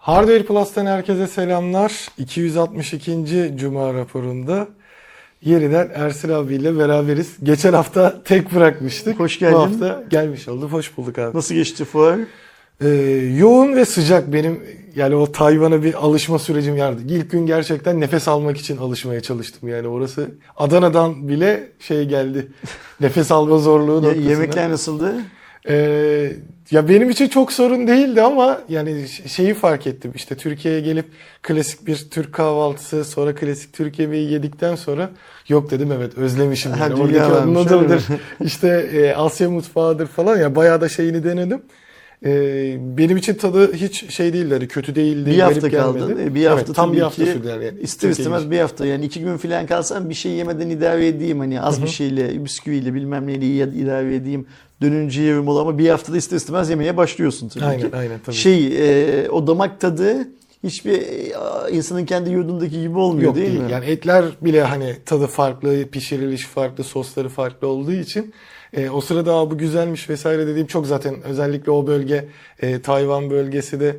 Hardware Plus'tan herkese selamlar. 262. Cuma raporunda yeniden Ersin abiyle beraberiz. Geçen hafta tek bırakmıştık. Hoş geldin. Bu hafta gelmiş oldu. Hoş bulduk abi. Nasıl geçti fuar? Ee, yoğun ve sıcak benim yani o Tayvan'a bir alışma sürecim vardı. İlk gün gerçekten nefes almak için alışmaya çalıştım. Yani orası Adana'dan bile şey geldi. nefes alma zorluğu noktasına. yemekler nasıldı? Ee, ya benim için çok sorun değildi ama yani şeyi fark ettim. İşte Türkiye'ye gelip klasik bir Türk kahvaltısı sonra klasik Türk yemeği yedikten sonra yok dedim evet özlemişim. Yani. Oradaki o varmış, öyle noodle'dır mi? işte e, Asya mutfağıdır falan ya bayağı da şeyini denedim. Ee, benim için tadı hiç şey değildi hani kötü değildi. Bir hafta kaldın. E, bir hafta evet, tam bir hafta sürdü yani. İster istemez bir hafta yani iki gün falan kalsam bir şey yemeden idare edeyim hani az bir şeyle bisküviyle bilmem neyle idare edeyim dönünce yerim ol ama bir haftada ister istemez yemeye başlıyorsun tabii Aynen ki. aynen tabii. Şey e, o damak tadı hiçbir e, insanın kendi yurdundaki gibi olmuyor Yok değil, değil. mi? Yani etler bile hani tadı farklı, pişiriliş farklı, sosları farklı olduğu için e, o sırada "Aa, bu güzelmiş vesaire dediğim çok zaten özellikle o bölge e, Tayvan bölgesi de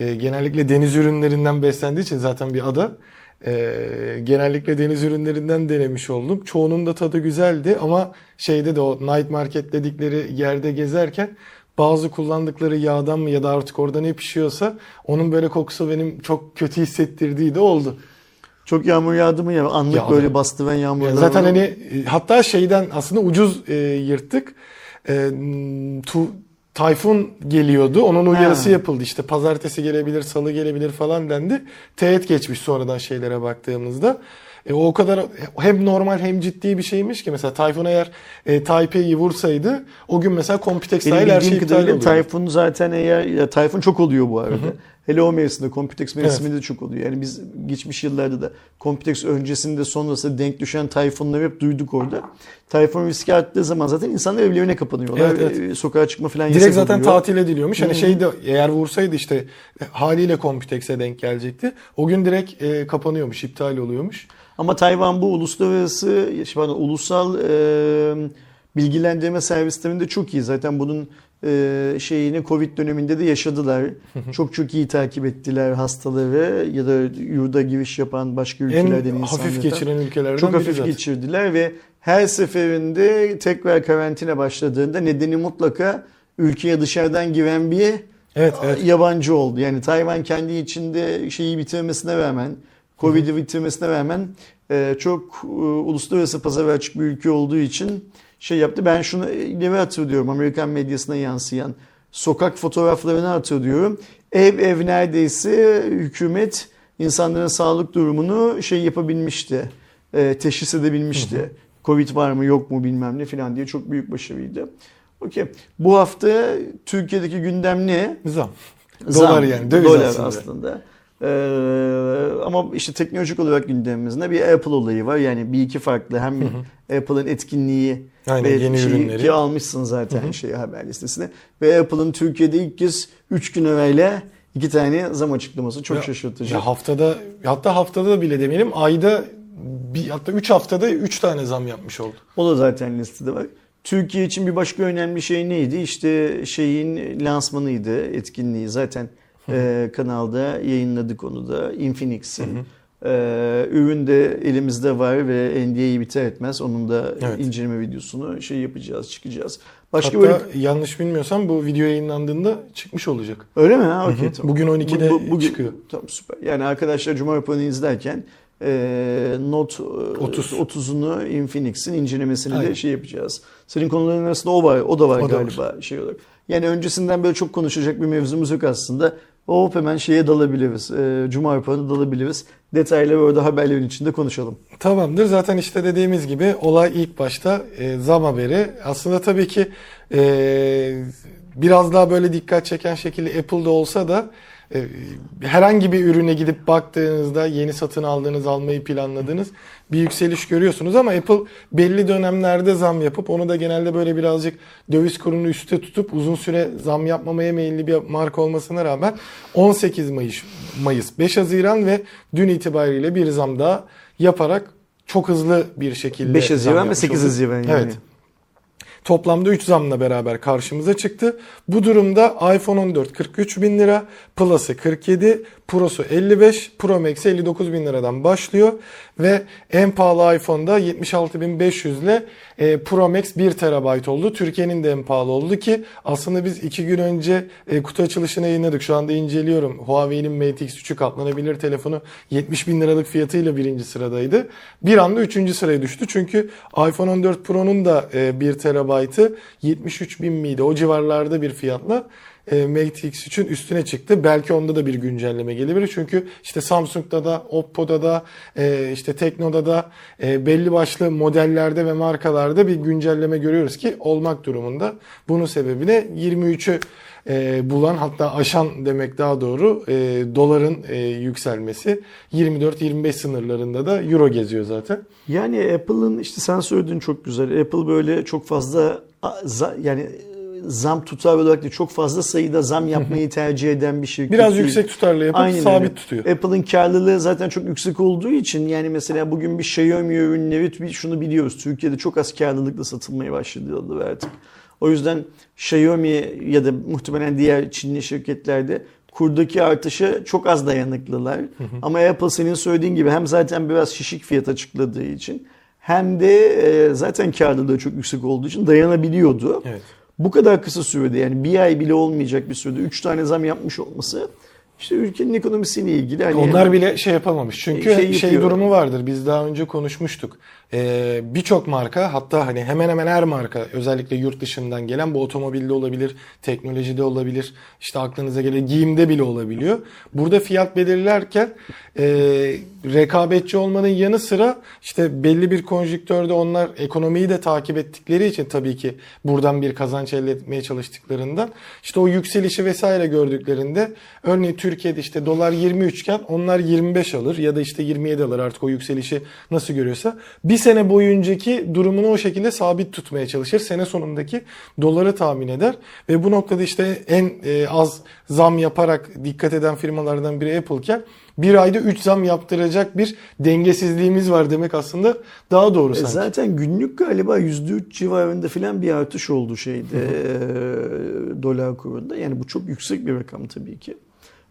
e, genellikle deniz ürünlerinden beslendiği için zaten bir ada. E, genellikle deniz ürünlerinden denemiş oldum. Çoğunun da tadı güzeldi ama şeyde de o night market dedikleri yerde gezerken bazı kullandıkları yağdan mı ya da artık orada ne pişiyorsa onun böyle kokusu benim çok kötü hissettirdiği de oldu. Çok yağmur yağdı mı ya anlık Yağdı. böyle bastıran yağmurlar. Ya zaten var. hani e, hatta şeyden aslında ucuz e, yırttık. E, tu, tayfun geliyordu. Onun uyarısı Ha. yapıldı. İşte pazartesi gelebilir, salı gelebilir falan dendi. Teğet geçmiş sonradan şeylere baktığımızda. E, o kadar hem normal hem ciddi bir şeymiş ki mesela Tayfun eğer e, Taipei'yi vursaydı o gün mesela Computex Benim dahil her şey bildiğim iptal kadarıyla. Tayfun zaten eğer ya Tayfun çok oluyor bu arada. Hele o mevsimde Computex mevsiminde de çok oluyor. Yani biz geçmiş yıllarda da Computex öncesinde sonrasında denk düşen Tayfunları hep duyduk orada. Tayfun riski arttığı zaman zaten insanlar evlerine kapanıyorlar. Evet, evet. Ee, Sokağa çıkma falan Direkt yasak zaten oluyor. tatil ediliyormuş. Hani şey de eğer vursaydı işte haliyle Computex'e denk gelecekti. O gün direkt e, kapanıyormuş, iptal oluyormuş. Ama Tayvan bu uluslararası, pardon, ulusal e, bilgilendirme servislerinde çok iyi. Zaten bunun e, şeyini Covid döneminde de yaşadılar. çok çok iyi takip ettiler hastaları ya da yurda giriş yapan başka ülkelerden En hafif geçiren ülkelerden Çok hafif zaten. geçirdiler ve her seferinde tekrar karantina başladığında nedeni mutlaka ülkeye dışarıdan giren bir Evet, evet. yabancı oldu. Yani Tayvan kendi içinde şeyi bitirmesine rağmen, Covid'i bitirmesine rağmen e, çok e, uluslararası pazara açık bir ülke olduğu için şey yaptı. Ben şunu ileri hatırlıyorum Amerikan medyasına yansıyan sokak fotoğraflarını hatırlıyorum. Ev ev neredeyse hükümet insanların sağlık durumunu şey yapabilmişti. E, teşhis edebilmişti. Covid var mı yok mu bilmem ne falan diye çok büyük başarıydı. Okey. Bu hafta Türkiye'deki gündem ne? Zam. Zam, Dolar yani, döviz dolar aslında. aslında. Ee, ama işte teknolojik olarak gündemimizde bir Apple olayı var. Yani bir iki farklı hem Apple'ın etkinliği Aynen, ve yeni şeyi ürünleri. ki almışsın zaten şey haber listesine. Ve Apple'ın Türkiye'de ilk kez 3 gün evvel iki tane zam açıklaması çok Ya- şaşırtıcı. Ya haftada hatta haftada da bile demeyelim ayda bir hatta 3 haftada 3 tane zam yapmış oldu. O da zaten listede var. Türkiye için bir başka önemli şey neydi? İşte şeyin lansmanıydı, etkinliği. Zaten e, kanalda yayınladık onu da. Infinix'in. E, ürün de elimizde var ve NDA'yı biter etmez. Onun da Evet. inceleme videosunu şey yapacağız, çıkacağız. Başka hatta böyle... yanlış bilmiyorsam bu video yayınlandığında çıkmış olacak. Öyle mi? Ha, okey, hı. tamam. Bugün 12'de bugün- çıkıyor. Tamam süper. Yani arkadaşlar Cuma raporunu izlerken e, Note e, 30. 30'unu Infinix'in incelemesini Aynen. de şey yapacağız. Senin konuların arasında o var, o da var O da galiba şey olarak. Yani öncesinden böyle çok konuşacak bir mevzumuz yok aslında. Hop hemen şeye dalabiliriz. E, Cuma raporuna dalabiliriz. Detayları orada haberlerin içinde konuşalım. Tamamdır. Zaten işte dediğimiz gibi olay ilk başta e, zam haberi. Aslında tabii ki e, biraz daha böyle dikkat çeken şekilde Apple'da olsa da herhangi bir ürüne gidip baktığınızda yeni satın aldığınız, almayı planladığınız bir yükseliş görüyorsunuz ama Apple belli dönemlerde zam yapıp onu da genelde böyle birazcık döviz kurunu üstte tutup uzun süre zam yapmamaya meyilli bir marka olmasına rağmen 18 Mayıs, Mayıs 5 Haziran ve dün itibariyle bir zam daha yaparak çok hızlı bir şekilde 5 zam Haziran ve yapmış 8 oldu. Haziran yani. Evet. Toplamda 3 zamla beraber karşımıza çıktı. Bu durumda iPhone 14 43 bin lira, Plus'ı 47, Pro'su 55, Pro Max'i 59 bin liradan başlıyor. Ve en pahalı iPhone'da 76.500 ile e, Pro Max 1 TB oldu. Türkiye'nin de en pahalı oldu ki aslında biz 2 gün önce e, kutu açılışını yayınladık. Şu anda inceliyorum. Huawei'nin Mate X3'ü katlanabilir telefonu 70 bin liralık fiyatıyla birinci sıradaydı. Bir anda üçüncü sıraya düştü. Çünkü iPhone 14 Pro'nun da e, 1 TB'ı 73 bin miydi? O civarlarda bir fiyatla e, Mate X3'ün üstüne çıktı. Belki onda da bir güncelleme gelebilir. Çünkü işte Samsung'da da, Oppo'da da, e, işte Tekno'da da e, belli başlı modellerde ve markalarda bir güncelleme görüyoruz ki olmak durumunda. Bunun sebebi de 23'ü e, bulan hatta aşan demek daha doğru e, doların e, yükselmesi 24-25 sınırlarında da euro geziyor zaten. Yani Apple'ın işte sen söylediğin çok güzel. Apple böyle çok fazla yani zam tutar olarak da çok fazla sayıda zam yapmayı tercih eden bir şirket. Biraz değil. yüksek tutarlı yapıp Aynen sabit öyle. tutuyor. Apple'ın karlılığı zaten çok yüksek olduğu için yani mesela bugün bir Xiaomi ürünleri şunu biliyoruz. Türkiye'de çok az karlılıkla satılmaya başladı artık. O yüzden Xiaomi ya da muhtemelen diğer Çinli şirketlerde kurdaki artışa çok az dayanıklılar. Hı hı. Ama Apple senin söylediğin gibi hem zaten biraz şişik fiyat açıkladığı için hem de e, zaten karlılığı çok yüksek olduğu için dayanabiliyordu. Evet. Bu kadar kısa sürede yani bir ay bile olmayacak bir sürede 3 tane zam yapmış olması işte ülkenin ekonomisiyle ilgili. Hani Onlar bile şey yapamamış. Çünkü Şey şey, yapıyor. durumu vardır. Biz daha önce konuşmuştuk. Ee, Birçok marka hatta hani hemen hemen her marka özellikle yurt dışından gelen bu otomobilde olabilir, teknolojide olabilir, işte aklınıza gelen giyimde bile olabiliyor. Burada fiyat belirlerken e, rekabetçi olmanın yanı sıra işte belli bir konjüktörde onlar ekonomiyi de takip ettikleri için tabii ki buradan bir kazanç elde etmeye çalıştıklarından işte o yükselişi vesaire gördüklerinde örneğin Türkiye'de işte dolar 23 iken onlar 25 alır ya da işte 27 alır artık o yükselişi nasıl görüyorsa. Bir sene boyuncaki durumunu o şekilde sabit tutmaya çalışır. Sene sonundaki doları tahmin eder ve bu noktada işte en e, az zam yaparak dikkat eden firmalardan biri Apple'ken bir ayda 3 zam yaptıracak bir dengesizliğimiz var demek aslında daha doğru E sanki. zaten günlük galiba %3 civarında filan bir artış oldu şeyde e, dolar kurunda. Yani bu çok yüksek bir rakam tabii ki.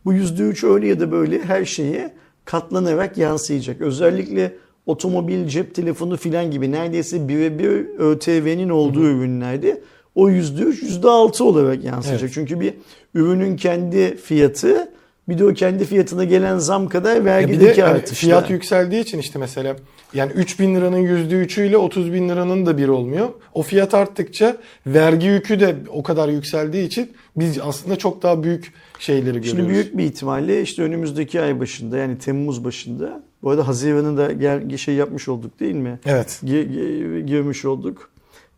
Bu %3 öyle ya da böyle her şeye katlanarak yansıyacak. Özellikle otomobil, cep telefonu filan gibi neredeyse birebir ÖTV'nin olduğu ürünlerde o %3 %6 olarak yansıyacak. Evet. Çünkü bir ürünün kendi fiyatı bir de o kendi fiyatına gelen zam kadar vergideki de hani artışlar. fiyat yükseldiği için işte mesela yani 3 bin liranın %3'ü ile 30 bin liranın da bir olmuyor. O fiyat arttıkça vergi yükü de o kadar yükseldiği için biz aslında çok daha büyük şeyleri görüyoruz. Şimdi büyük bir ihtimalle işte önümüzdeki ay başında yani Temmuz başında bu arada Haziran'ı da gel, şey yapmış olduk değil mi? Evet. Gi- gi- girmiş olduk.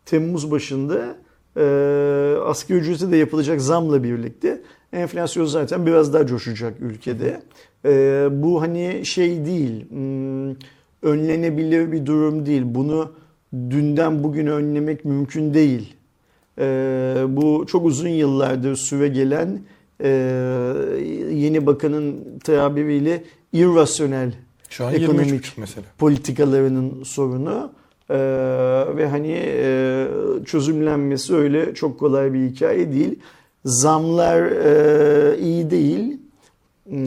Temmuz başında e, asgari ücrete de yapılacak zamla birlikte enflasyon zaten biraz daha coşacak ülkede. E, bu hani şey değil, hmm, önlenebilir bir durum değil. Bunu dünden bugün önlemek mümkün değil. E, bu çok uzun yıllardır süre gelen e, yeni bakanın tabiriyle irrasyonel Şu an ekonomik 23,5 mesela. politikalarının sorunu Ee, ve hani e, çözümlenmesi öyle çok kolay bir hikaye değil. Zamlar e, iyi değil.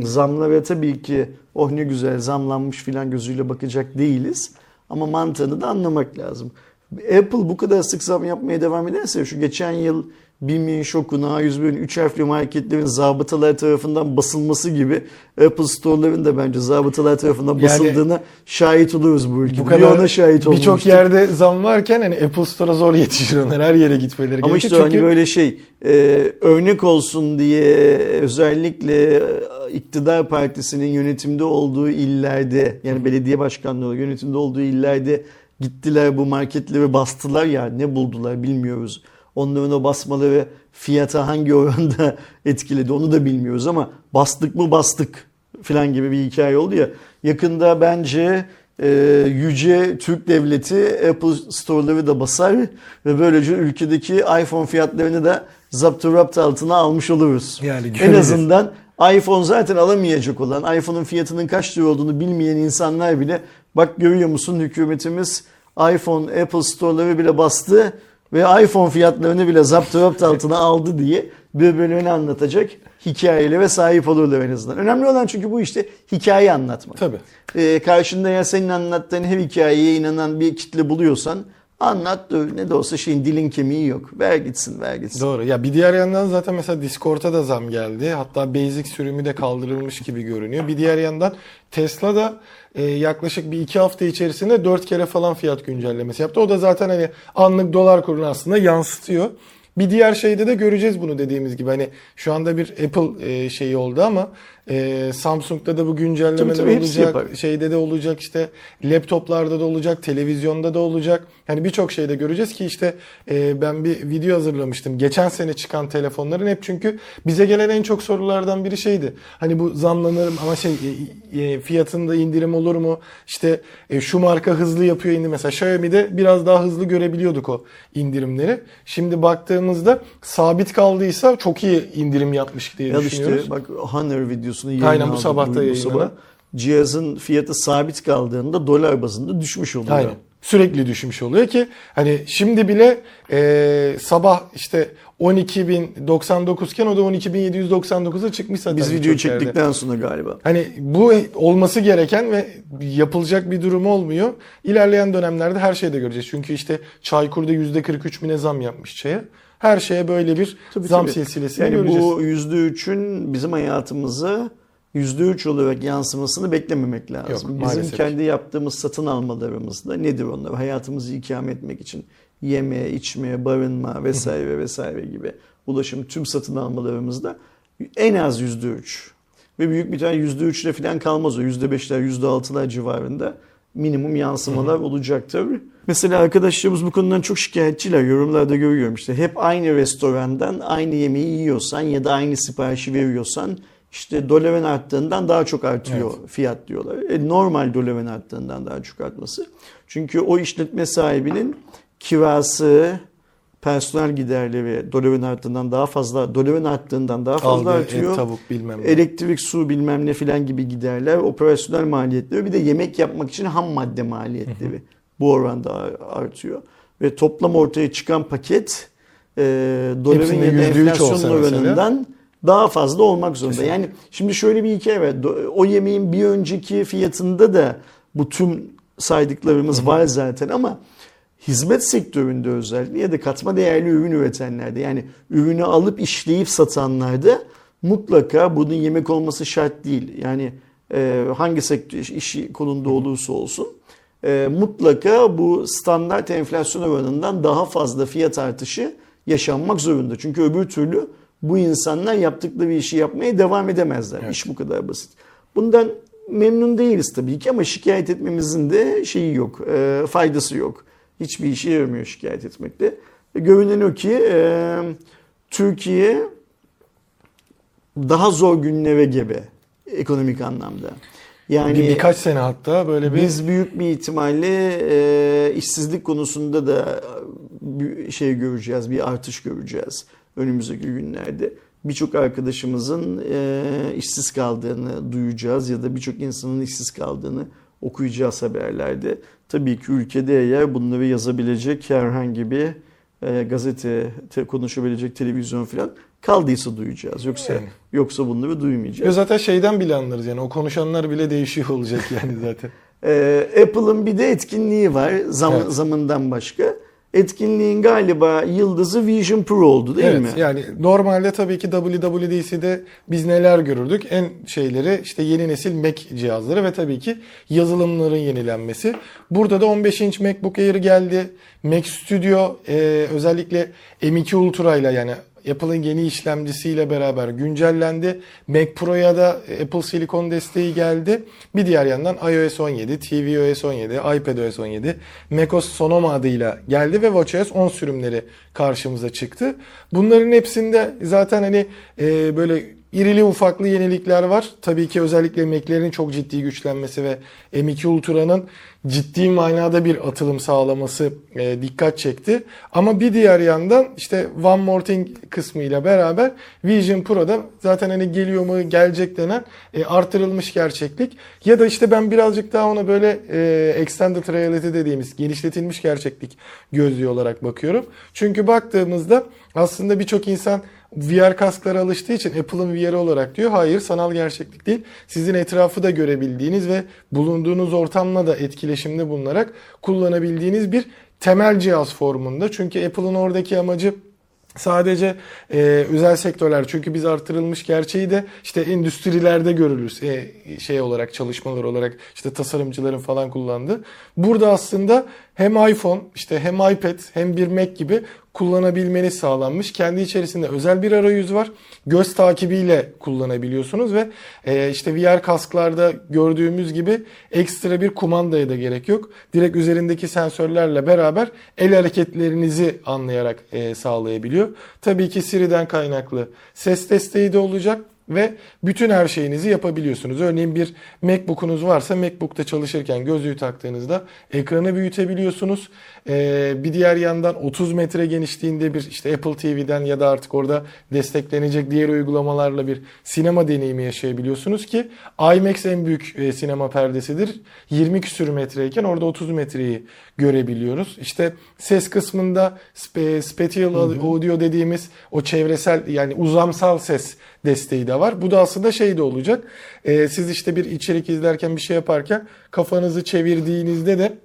Zamlara tabii ki oh ne güzel zamlanmış filan gözüyle bakacak değiliz. Ama mantığını da anlamak lazım. Apple bu kadar sık zam yapmaya devam ederse şu geçen yıl BİM'in, Şok'un, A101'in 3 harfli marketlerin zabıtalar tarafından basılması gibi Apple Store'ların da bence zabıtalar tarafından Yani basıldığına şahit oluruz bu ülkede. Bu kadar ona şahit birçok olmuştuk. yerde zam varken hani Apple Store'a zor yetişir onlar. Her yere gitmeleri Ama gerekiyor. işte hani Çünkü böyle şey e, örnek olsun diye özellikle iktidar partisinin yönetimde olduğu illerde yani belediye başkanlığı yönetimde olduğu illerde gittiler bu marketleri bastılar ya ne buldular bilmiyoruz. Onların o basmaları fiyata hangi oranda etkiledi onu da bilmiyoruz ama bastık mı bastık filan gibi bir hikaye oldu ya. Yakında bence e, yüce Türk devleti Apple Store'ları da basar ve böylece ülkedeki iPhone fiyatlarını da zapturapt altına almış oluruz. Yani en azından iPhone zaten alamayacak olan, iPhone'un fiyatının kaç lira olduğunu bilmeyen insanlar bile bak görüyor musun hükümetimiz iPhone Apple Store'ları bile bastı. Ve iPhone fiyatlarını bile zapturapt altına aldı diye birbirlerini anlatacak hikayeyle sahip olurlar en azından. Önemli olan çünkü bu işte hikaye anlatmak. Tabii. Ee, karşında ya senin anlattığın her hikayeye inanan bir kitle buluyorsan anlat da ne de olsa şeyin dilin kemiği yok. Ver gitsin ver gitsin. Doğru. Ya bir diğer yandan zaten mesela Discord'a da zam geldi. Hatta basic sürümü de kaldırılmış gibi görünüyor. Bir diğer yandan Tesla da e, yaklaşık bir iki hafta içerisinde dört kere falan fiyat güncellemesi yaptı. O da zaten hani anlık dolar kurunu aslında yansıtıyor. Bir diğer şeyde de göreceğiz bunu dediğimiz gibi. Hani şu anda bir Apple e, şeyi oldu ama e, Samsung'da da bu güncellemeler Tabii, tabii, olacak. yapar. Şeyde de olacak işte laptoplarda da olacak, televizyonda da olacak. Yani birçok şeyde göreceğiz ki işte e, ben bir video hazırlamıştım. Geçen sene çıkan telefonların hep çünkü bize gelen en çok sorulardan biri şeydi. Hani bu zamlanır ama şey e, e, fiyatında indirim olur mu? İşte e, şu marka hızlı yapıyor indi mesela Xiaomi'de biraz daha hızlı görebiliyorduk o indirimleri. Şimdi baktığımızda sabit kaldıysa çok iyi indirim yapmış diye Ya düşünüyoruz. işte bak Honor videosunu Aynen, bu yayınladık da bu yayınlanan. sabah. Cihazın fiyatı sabit kaldığında dolar bazında düşmüş oluyor. Aynen. Sürekli düşmüş oluyor ki hani şimdi bile e, sabah işte 12.099 iken o da 12.799'a çıkmış zaten. Biz videoyu yerde. çektikten sonra galiba. Hani bu olması gereken ve yapılacak bir durum olmuyor. İlerleyen dönemlerde her şeyde göreceğiz. Çünkü işte Çaykur'da %43 bine zam yapmış çaya. Her şeye böyle bir Tabii, zam tabii. silsilesini Yani göreceğiz. bu %3'ün bizim hayatımıza %3 olarak yansımasını beklememek lazım. Yok, bizim maalesef. kendi yaptığımız satın almalarımızda nedir onlar? Hayatımızı ikame etmek için yeme, içme, barınma vesaire vesaire gibi ulaşım tüm satın almalarımızda en az %3 ve büyük bir tane %3 ile falan kalmaz o. %5'ler, %6'lar civarında minimum yansımalar olacaktır. Mesela arkadaşlarımız bu konudan çok şikayetçiler. Yorumlarda görüyorum işte. Hep aynı restorandan aynı yemeği yiyorsan ya da aynı siparişi veriyorsan işte doların arttığından daha çok artıyor fiyat diyorlar. E, normal doların arttığından daha çok artması. Çünkü o işletme sahibinin kirası, personel giderleri doların arttığından daha fazla, doların arttığından daha fazla Aldığı artıyor. et, tavuk bilmem ne. Elektrik, su bilmem ne filan gibi giderler, operasyonel maliyetleri bir de yemek yapmak için ham madde maliyetleri bu oranda artıyor. Ve toplam ortaya çıkan paket e, doların ya da %3 enflasyon olsa mesela. oranından daha fazla olmak zorunda. Kesinlikle. Yani şimdi şöyle bir hikaye var. O yemeğin bir önceki fiyatında da bu tüm saydıklarımız var zaten ama hizmet sektöründe özellikle ya da katma değerli ürün üretenlerde yani ürünü alıp işleyip satanlarda mutlaka bunun yemek olması şart değil. Yani e, hangi sektör işi konunda olursa olsun e, mutlaka bu standart enflasyon oranından daha fazla fiyat artışı yaşanmak zorunda. Çünkü öbür türlü bu insanlar yaptıkları işi yapmaya devam edemezler. İş bu kadar basit. Bundan memnun değiliz tabii ki ama şikayet etmemizin de şeyi yok, e, faydası yok. Hiçbir işe yaramıyor şikayet etmekte. E, Görünen o ki e, Türkiye daha zor günlere gebe ekonomik anlamda. Yani bir, birkaç sene hatta böyle bir biz büyük bir ihtimalle e, işsizlik konusunda da bir şey göreceğiz, bir artış göreceğiz önümüzdeki günlerde. Birçok arkadaşımızın e, işsiz kaldığını duyacağız ya da birçok insanın işsiz kaldığını okuyacağız haberlerde. Tabii ki ülkede eğer bunları yazabilecek herhangi bir e, gazete, te- konuşabilecek televizyon falan kaldıysa duyacağız. Yoksa Yani. yoksa bunları Ya duymayacağız. zaten şeyden bile anlarız yani o konuşanlar bile değişiyor olacak yani zaten. Ee, Apple'ın bir de etkinliği var zam, Evet. zamandan başka. Etkinliğin galiba yıldızı Vision Pro oldu değil evet mi? yani normalde tabii ki WWDC'de biz neler görürdük? En şeyleri işte yeni nesil Mac cihazları ve tabii ki yazılımların yenilenmesi. Burada da 15 inç MacBook Air geldi. Mac Studio e, özellikle M2 Ultra ile yani Apple'ın yeni işlemcisiyle beraber güncellendi. Mac Pro'ya da Apple Silicon desteği geldi. Bir diğer yandan iOS 17, tvOS 17, iPadOS 17, macOS Sonoma adıyla geldi ve watchOS 10 sürümleri karşımıza çıktı. Bunların hepsinde zaten hani e, böyle irili ufaklı yenilikler var. Tabii ki özellikle Mac'lerin çok ciddi güçlenmesi ve M2 Ultra'nın ciddi manada bir atılım sağlaması e, dikkat çekti. Ama bir diğer yandan işte One More Thing kısmıyla beraber Vision Pro'da zaten hani geliyor mu gelecek denen e, artırılmış gerçeklik ya da işte ben birazcık daha ona böyle e, Extended Reality dediğimiz genişletilmiş gerçeklik gözlüğü olarak bakıyorum. Çünkü baktığımızda aslında birçok insan VR kasklara alıştığı için Apple'ın VR olarak diyor. Hayır sanal gerçeklik değil. Sizin etrafı da görebildiğiniz ve bulunduğunuz ortamla da etkileşimde bulunarak kullanabildiğiniz bir temel cihaz formunda. Çünkü Apple'ın oradaki amacı Sadece e, özel sektörler çünkü biz artırılmış gerçeği de işte endüstrilerde görürüz e, şey olarak çalışmalar olarak işte tasarımcıların falan kullandığı. Burada aslında hem iPhone işte hem iPad hem bir Mac gibi kullanabilmeniz sağlanmış. Kendi içerisinde özel bir arayüz var. Göz takibiyle kullanabiliyorsunuz ve e, işte VR kasklarda gördüğümüz gibi ekstra bir kumandaya da gerek yok. Direkt üzerindeki sensörlerle beraber el hareketlerinizi anlayarak e, sağlayabiliyor. Tabii ki Siri'den kaynaklı ses desteği de olacak ve bütün her şeyinizi yapabiliyorsunuz. Örneğin bir MacBook'unuz varsa MacBook'ta çalışırken gözlüğü taktığınızda ekranı büyütebiliyorsunuz. Ee, bir diğer yandan 30 metre genişliğinde bir işte Apple TV'den ya da artık orada desteklenecek diğer uygulamalarla bir sinema deneyimi yaşayabiliyorsunuz ki IMAX en büyük e, sinema perdesidir. 20 küsür metreyken orada 30 metreyi görebiliyoruz. İşte ses kısmında spe, spatial audio dediğimiz o çevresel yani uzamsal ses desteği de var. Bu da aslında şey de olacak. Ee, siz işte bir içerik izlerken bir şey yaparken kafanızı çevirdiğinizde de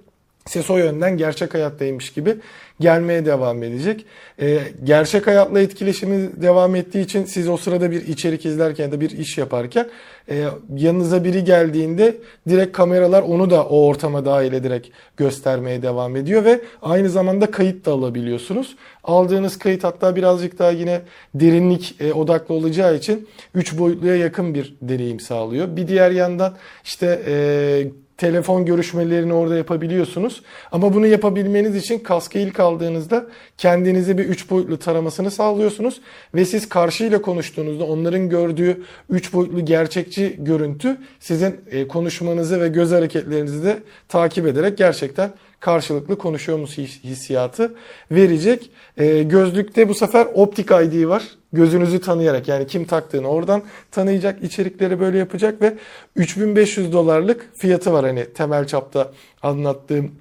ses o yönden gerçek hayattaymış gibi gelmeye devam edecek. Ee, gerçek hayatla etkileşimi devam ettiği için siz o sırada bir içerik izlerken ya da bir iş yaparken e, yanınıza biri geldiğinde direkt kameralar onu da o ortama dahil ederek göstermeye devam ediyor ve aynı zamanda kayıt da alabiliyorsunuz. Aldığınız kayıt hatta birazcık daha yine derinlik e, odaklı olacağı için 3 boyutluya yakın bir deneyim sağlıyor. Bir diğer yandan işte e, telefon görüşmelerini orada yapabiliyorsunuz. Ama bunu yapabilmeniz için kaskı ilk aldığınızda kendinize bir 3 boyutlu taramasını sağlıyorsunuz ve siz karşıyla konuştuğunuzda onların gördüğü 3 boyutlu gerçekçi görüntü sizin e, konuşmanızı ve göz hareketlerinizi de takip ederek gerçekten karşılıklı konuşuyormuş hissiyatı verecek. E, gözlükte bu sefer optik ID var. Gözünüzü tanıyarak yani kim taktığını oradan tanıyacak, içerikleri böyle yapacak ve 3500 dolarlık fiyatı var hani temel çapta anlattığım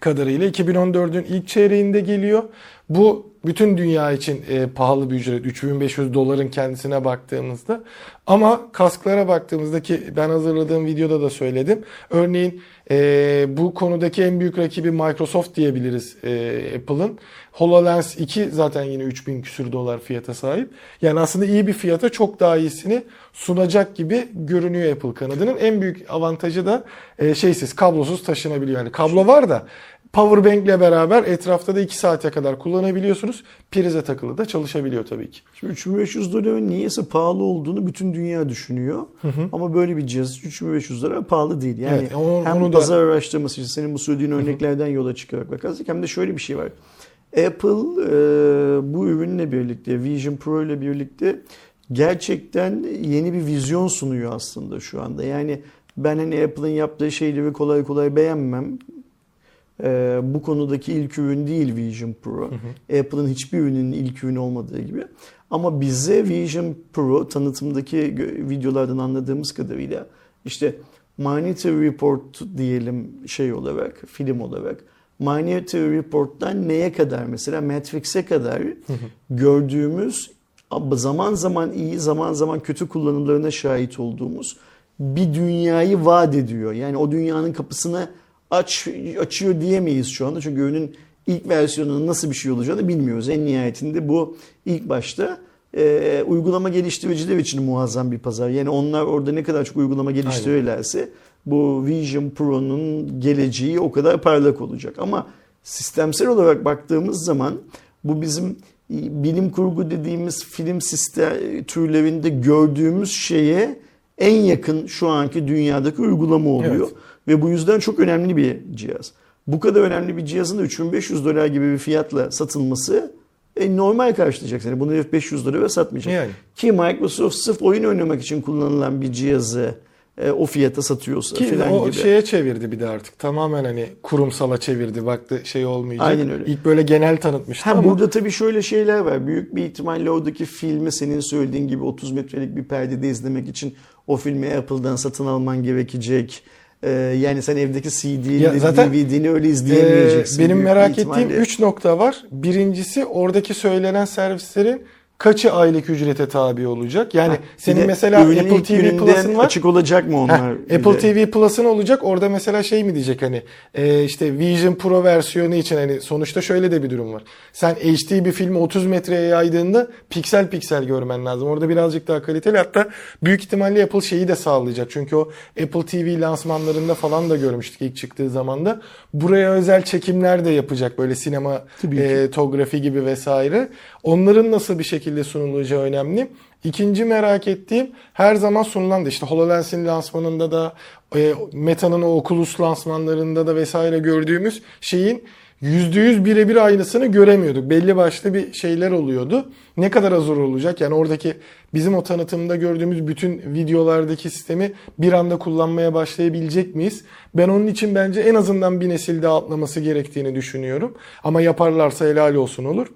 kadarıyla 2014'ün ilk çeyreğinde geliyor. Bu bütün dünya için e, pahalı bir ücret 3500 doların kendisine baktığımızda ama kasklara baktığımızda ki ben hazırladığım videoda da söyledim. Örneğin e, bu konudaki en büyük rakibi Microsoft diyebiliriz e, Apple'ın. HoloLens 2 zaten yine 3000 küsür dolar fiyata sahip. Yani aslında iyi bir fiyata çok daha iyisini sunacak gibi görünüyor Apple kanadının. En büyük avantajı da e, şeysiz, kablosuz taşınabiliyor. Yani kablo var da Powerbank ile beraber etrafta da 2 saate kadar kullanabiliyorsunuz. Prize takılı da çalışabiliyor tabii ki. Şimdi 3500 doların niyeyse pahalı olduğunu bütün dünya düşünüyor. Hı hı. Ama böyle bir cihaz 3500 dolar pahalı değil. Yani evet, onu, hem onu pazar da... araştırması için senin bu söylediğin örneklerden yola çıkarak bakarsak hem de şöyle bir şey var. Apple e, bu ürünle birlikte Vision Pro ile birlikte gerçekten yeni bir vizyon sunuyor aslında şu anda. Yani ben hani Apple'ın yaptığı şeyleri kolay kolay beğenmem e, bu konudaki ilk ürün değil Vision Pro. Apple'ın hiçbir ürünün ilk ürünü olmadığı gibi. Ama bize Vision Pro tanıtımdaki videolardan anladığımız kadarıyla işte Minority Report diyelim şey olarak, film olarak Minority Report'tan neye kadar mesela Matrix'e kadar gördüğümüz zaman zaman iyi zaman zaman kötü kullanımlarına şahit olduğumuz bir dünyayı vaat ediyor. Yani o dünyanın kapısını aç açıyor diyemeyiz şu anda. Çünkü ürünün ilk versiyonunun nasıl bir şey olacağını bilmiyoruz. En nihayetinde bu ilk başta e, uygulama geliştiriciler için muazzam bir pazar. Yani onlar orada ne kadar çok uygulama geliştirirlerse Aynen. bu Vision Pro'nun geleceği o kadar parlak olacak. Ama sistemsel olarak baktığımız zaman bu bizim bilim kurgu dediğimiz film sistem türlerinde gördüğümüz şeye en yakın şu anki dünyadaki uygulama oluyor. Evet. Ve bu yüzden çok önemli bir cihaz. Bu kadar önemli bir cihazın da 3500 dolar gibi bir fiyatla satılması e, normal karşılayacak seni. Bunu herif 500 liraya satmayacak. Yani. Ki Microsoft sırf oyun oynamak için kullanılan bir cihazı e, o fiyata satıyorsa Ki filan o gibi. şeye çevirdi bir de artık. Tamamen hani kurumsala çevirdi. Baktı şey olmayacak. Aynen öyle. İlk böyle genel tanıtmıştı Ha, ama burada tabii şöyle şeyler var. Büyük bir ihtimalle oradaki filmi senin söylediğin gibi 30 metrelik bir perdede izlemek için o filmi Apple'dan satın alman gerekecek. Ee, yani sen evdeki CD'ni, DVD'ni öyle Ee, izleyemeyeceksin. benim Büyük merak ettiğim ihtimalle. 3 nokta var. Birincisi oradaki söylenen servislerin kaçı aylık ücrete tabi olacak? Yani Ha, senin mesela Apple TV Plus'ın var. Açık olacak mı onlar? bir Apple? TV Plus'ın olacak. Orada mesela şey mi diyecek hani e, işte Vision Pro versiyonu için hani sonuçta şöyle de bir durum var. Sen HD bir filmi 30 metreye yaydığında piksel piksel görmen lazım. Orada birazcık daha kaliteli. Hatta büyük ihtimalle Apple şeyi de sağlayacak. Çünkü o Apple TV lansmanlarında falan da görmüştük ilk çıktığı zaman da. Buraya özel çekimler de yapacak böyle sinema e, tografi gibi vesaire. Onların nasıl bir şekilde sunulacağı önemli. İkinci merak ettiğim her zaman sunulan da işte HoloLens'in lansmanında da e, Meta'nın o Oculus lansmanlarında da vesaire gördüğümüz şeyin %100 birebir aynısını göremiyorduk. Belli başlı bir şeyler oluyordu. Ne kadar hazır olacak? Yani oradaki bizim o tanıtımda gördüğümüz bütün videolardaki sistemi bir anda kullanmaya başlayabilecek miyiz? Ben onun için bence en azından bir nesil daha atlaması gerektiğini düşünüyorum. Ama yaparlarsa helal olsun olur.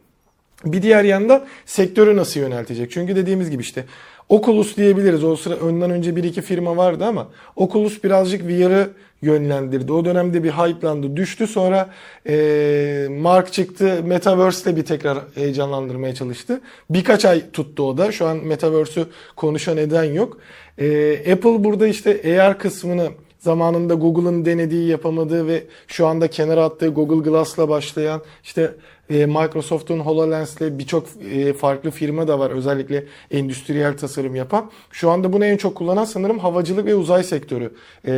Bir diğer yandan sektörü nasıl yöneltecek? Çünkü dediğimiz gibi işte Oculus diyebiliriz. O sıra önden önce bir iki firma vardı ama Oculus birazcık VR'ı yönlendirdi. O dönemde bir hype'landı, düştü. Sonra e, Mark çıktı, Metaverse'le bir tekrar heyecanlandırmaya çalıştı. Birkaç ay tuttu o da. Şu an Metaverse'ü konuşan eden yok. E, Apple burada işte AR kısmını zamanında Google'ın denediği, yapamadığı ve şu anda kenara attığı Google Glass'la başlayan işte Microsoft'un HoloLens'le birçok e, farklı firma da var. Özellikle endüstriyel tasarım yapan. Şu anda bunu en çok kullanan sanırım havacılık ve uzay sektörü e,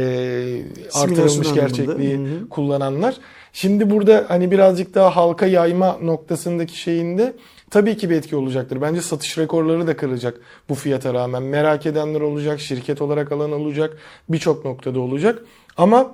artırılmış gerçekliği anlamında. Kullananlar. Şimdi burada hani birazcık daha halka yayma noktasındaki şeyinde tabii ki bir etki olacaktır. Bence satış rekorları da kıracak bu fiyata rağmen. Merak edenler olacak, şirket olarak alan olacak, birçok noktada olacak. Ama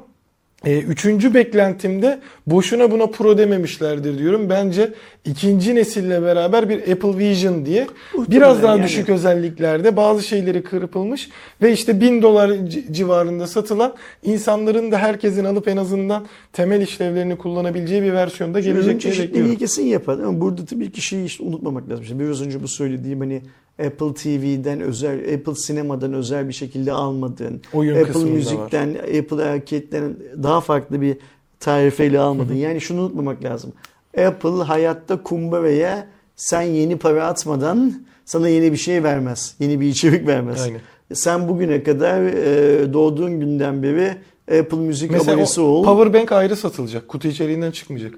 e, üçüncü beklentimde boşuna buna Pro dememişlerdir diyorum. Bence ikinci nesille beraber bir Apple Vision diye biraz daha yani. düşük özelliklerde bazı şeyleri kırpılmış ve işte 1000 dolar civarında satılan insanların da herkesin alıp en azından temel işlevlerini kullanabileceği bir versiyonda gelecek diye çeşitliliği bekliyorum. kesin yapar ama burada tabii ki şeyi işte unutmamak lazım. İşte biraz önce bu söylediğim hani Apple TV'den özel, Apple Sinema'dan özel bir şekilde almadığın, Oyun Apple kısmında var. Müzik'ten, Apple Arcade'den daha farklı bir tarifeyle almadın. yani şunu unutmamak lazım. Apple hayatta kumbaraya sen yeni para atmadan sana yeni bir şey vermez. Yeni bir içerik vermez. Aynen. Sen bugüne kadar e, doğduğun günden beri Apple Müzik Mesela abonesi ol. Powerbank ayrı satılacak. Kutu içeriğinden çıkmayacak.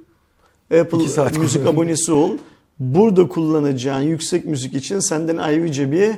Apple müzik abonesi ol. Burada kullanacağın yüksek müzik için senden ayrıca bir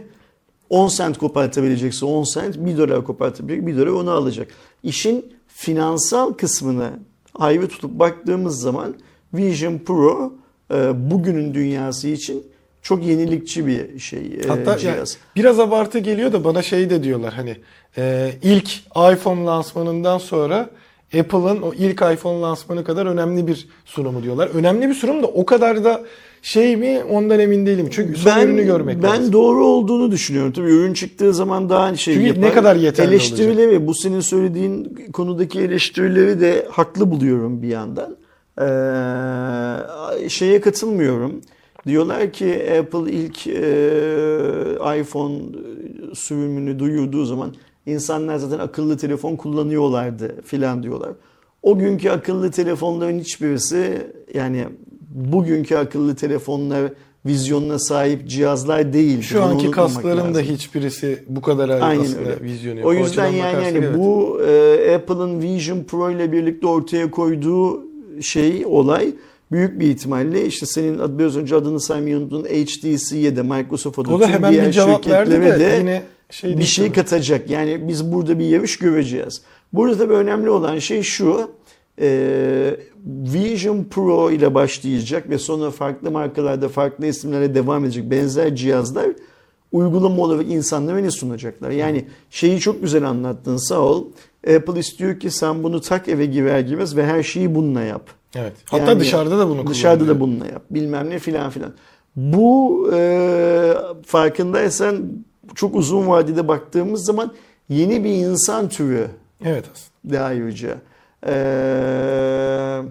10 sent kopartabilecekse 10 sent 1 dolar kopartabilecek 1 dolar onu alacak. İşin finansal kısmını ayrı tutup baktığımız zaman Vision Pro e, bugünün dünyası için çok yenilikçi bir şey e, Hatta yani cihaz. biraz abartı geliyor da bana şey de diyorlar hani e, ilk iPhone lansmanından sonra Apple'ın o ilk iPhone lansmanı kadar önemli bir sunumu diyorlar. Önemli bir sunum da o kadar da şey mi ondan emin değilim. Çünkü son ürünü görmek ben lazım. doğru olduğunu düşünüyorum. Tabii ürün çıktığı zaman daha şey Çünkü yapar. ne kadar yeterli Eleştirileri, bu senin söylediğin konudaki eleştirileri de haklı buluyorum bir yandan. Ee, şeye katılmıyorum. Diyorlar ki Apple ilk e, iPhone sürümünü duyurduğu zaman insanlar zaten akıllı telefon kullanıyorlardı filan diyorlar. O günkü akıllı telefonların hiçbirisi yani bugünkü akıllı telefonlar vizyonuna sahip cihazlar değil. Şu anki kasların da hiçbirisi bu kadar aslında vizyonu yok. O yüzden açıdan yani, yani evet. bu e, Apple'ın Vision Pro ile birlikte ortaya koyduğu şey olay büyük bir ihtimalle işte senin biraz önce adını saymayı unuttuğun HTC'ye de Microsoft'a da o da hemen diğer bir cevap verdi de, de yine şey bir şey katacak. Yani biz burada bir yarış göreceğiz. Burada tabii önemli olan şey şu. E, Vision Pro ile başlayacak ve sonra farklı markalarda farklı isimlerle devam edecek benzer cihazlar uygulama olarak insanlara ne sunacaklar? Yani şeyi çok güzel anlattın sağ ol. Apple istiyor ki sen bunu tak eve girer girmez ve her şeyi bununla yap. Evet. Hatta Yani dışarıda da bunu Dışarıda da bununla yap. Bilmem ne filan filan. Bu e, farkındaysan çok uzun vadede baktığımız zaman yeni bir insan türü Evet aslında. daha ayrıca. Ee,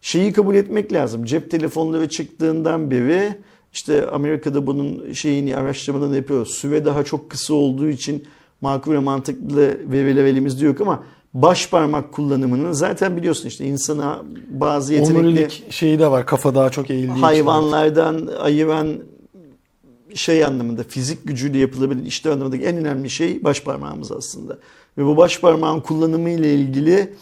şeyi kabul etmek lazım. Cep telefonları çıktığından beri işte Amerika'da bunun şeyini araştırmalarını yapıyor. Süre daha çok kısa olduğu için makul ve mantıklı veriler elimizde yok ama baş parmak kullanımının zaten biliyorsun işte insana bazı yetenekli Omurilik şeyi de var. Kafa daha çok eğildiği için. hayvanlardan ayıran şey anlamında fizik gücüyle yapılabilen işler anlamındaki en önemli şey baş parmağımız aslında. Ve bu baş parmağın kullanımı ile ilgili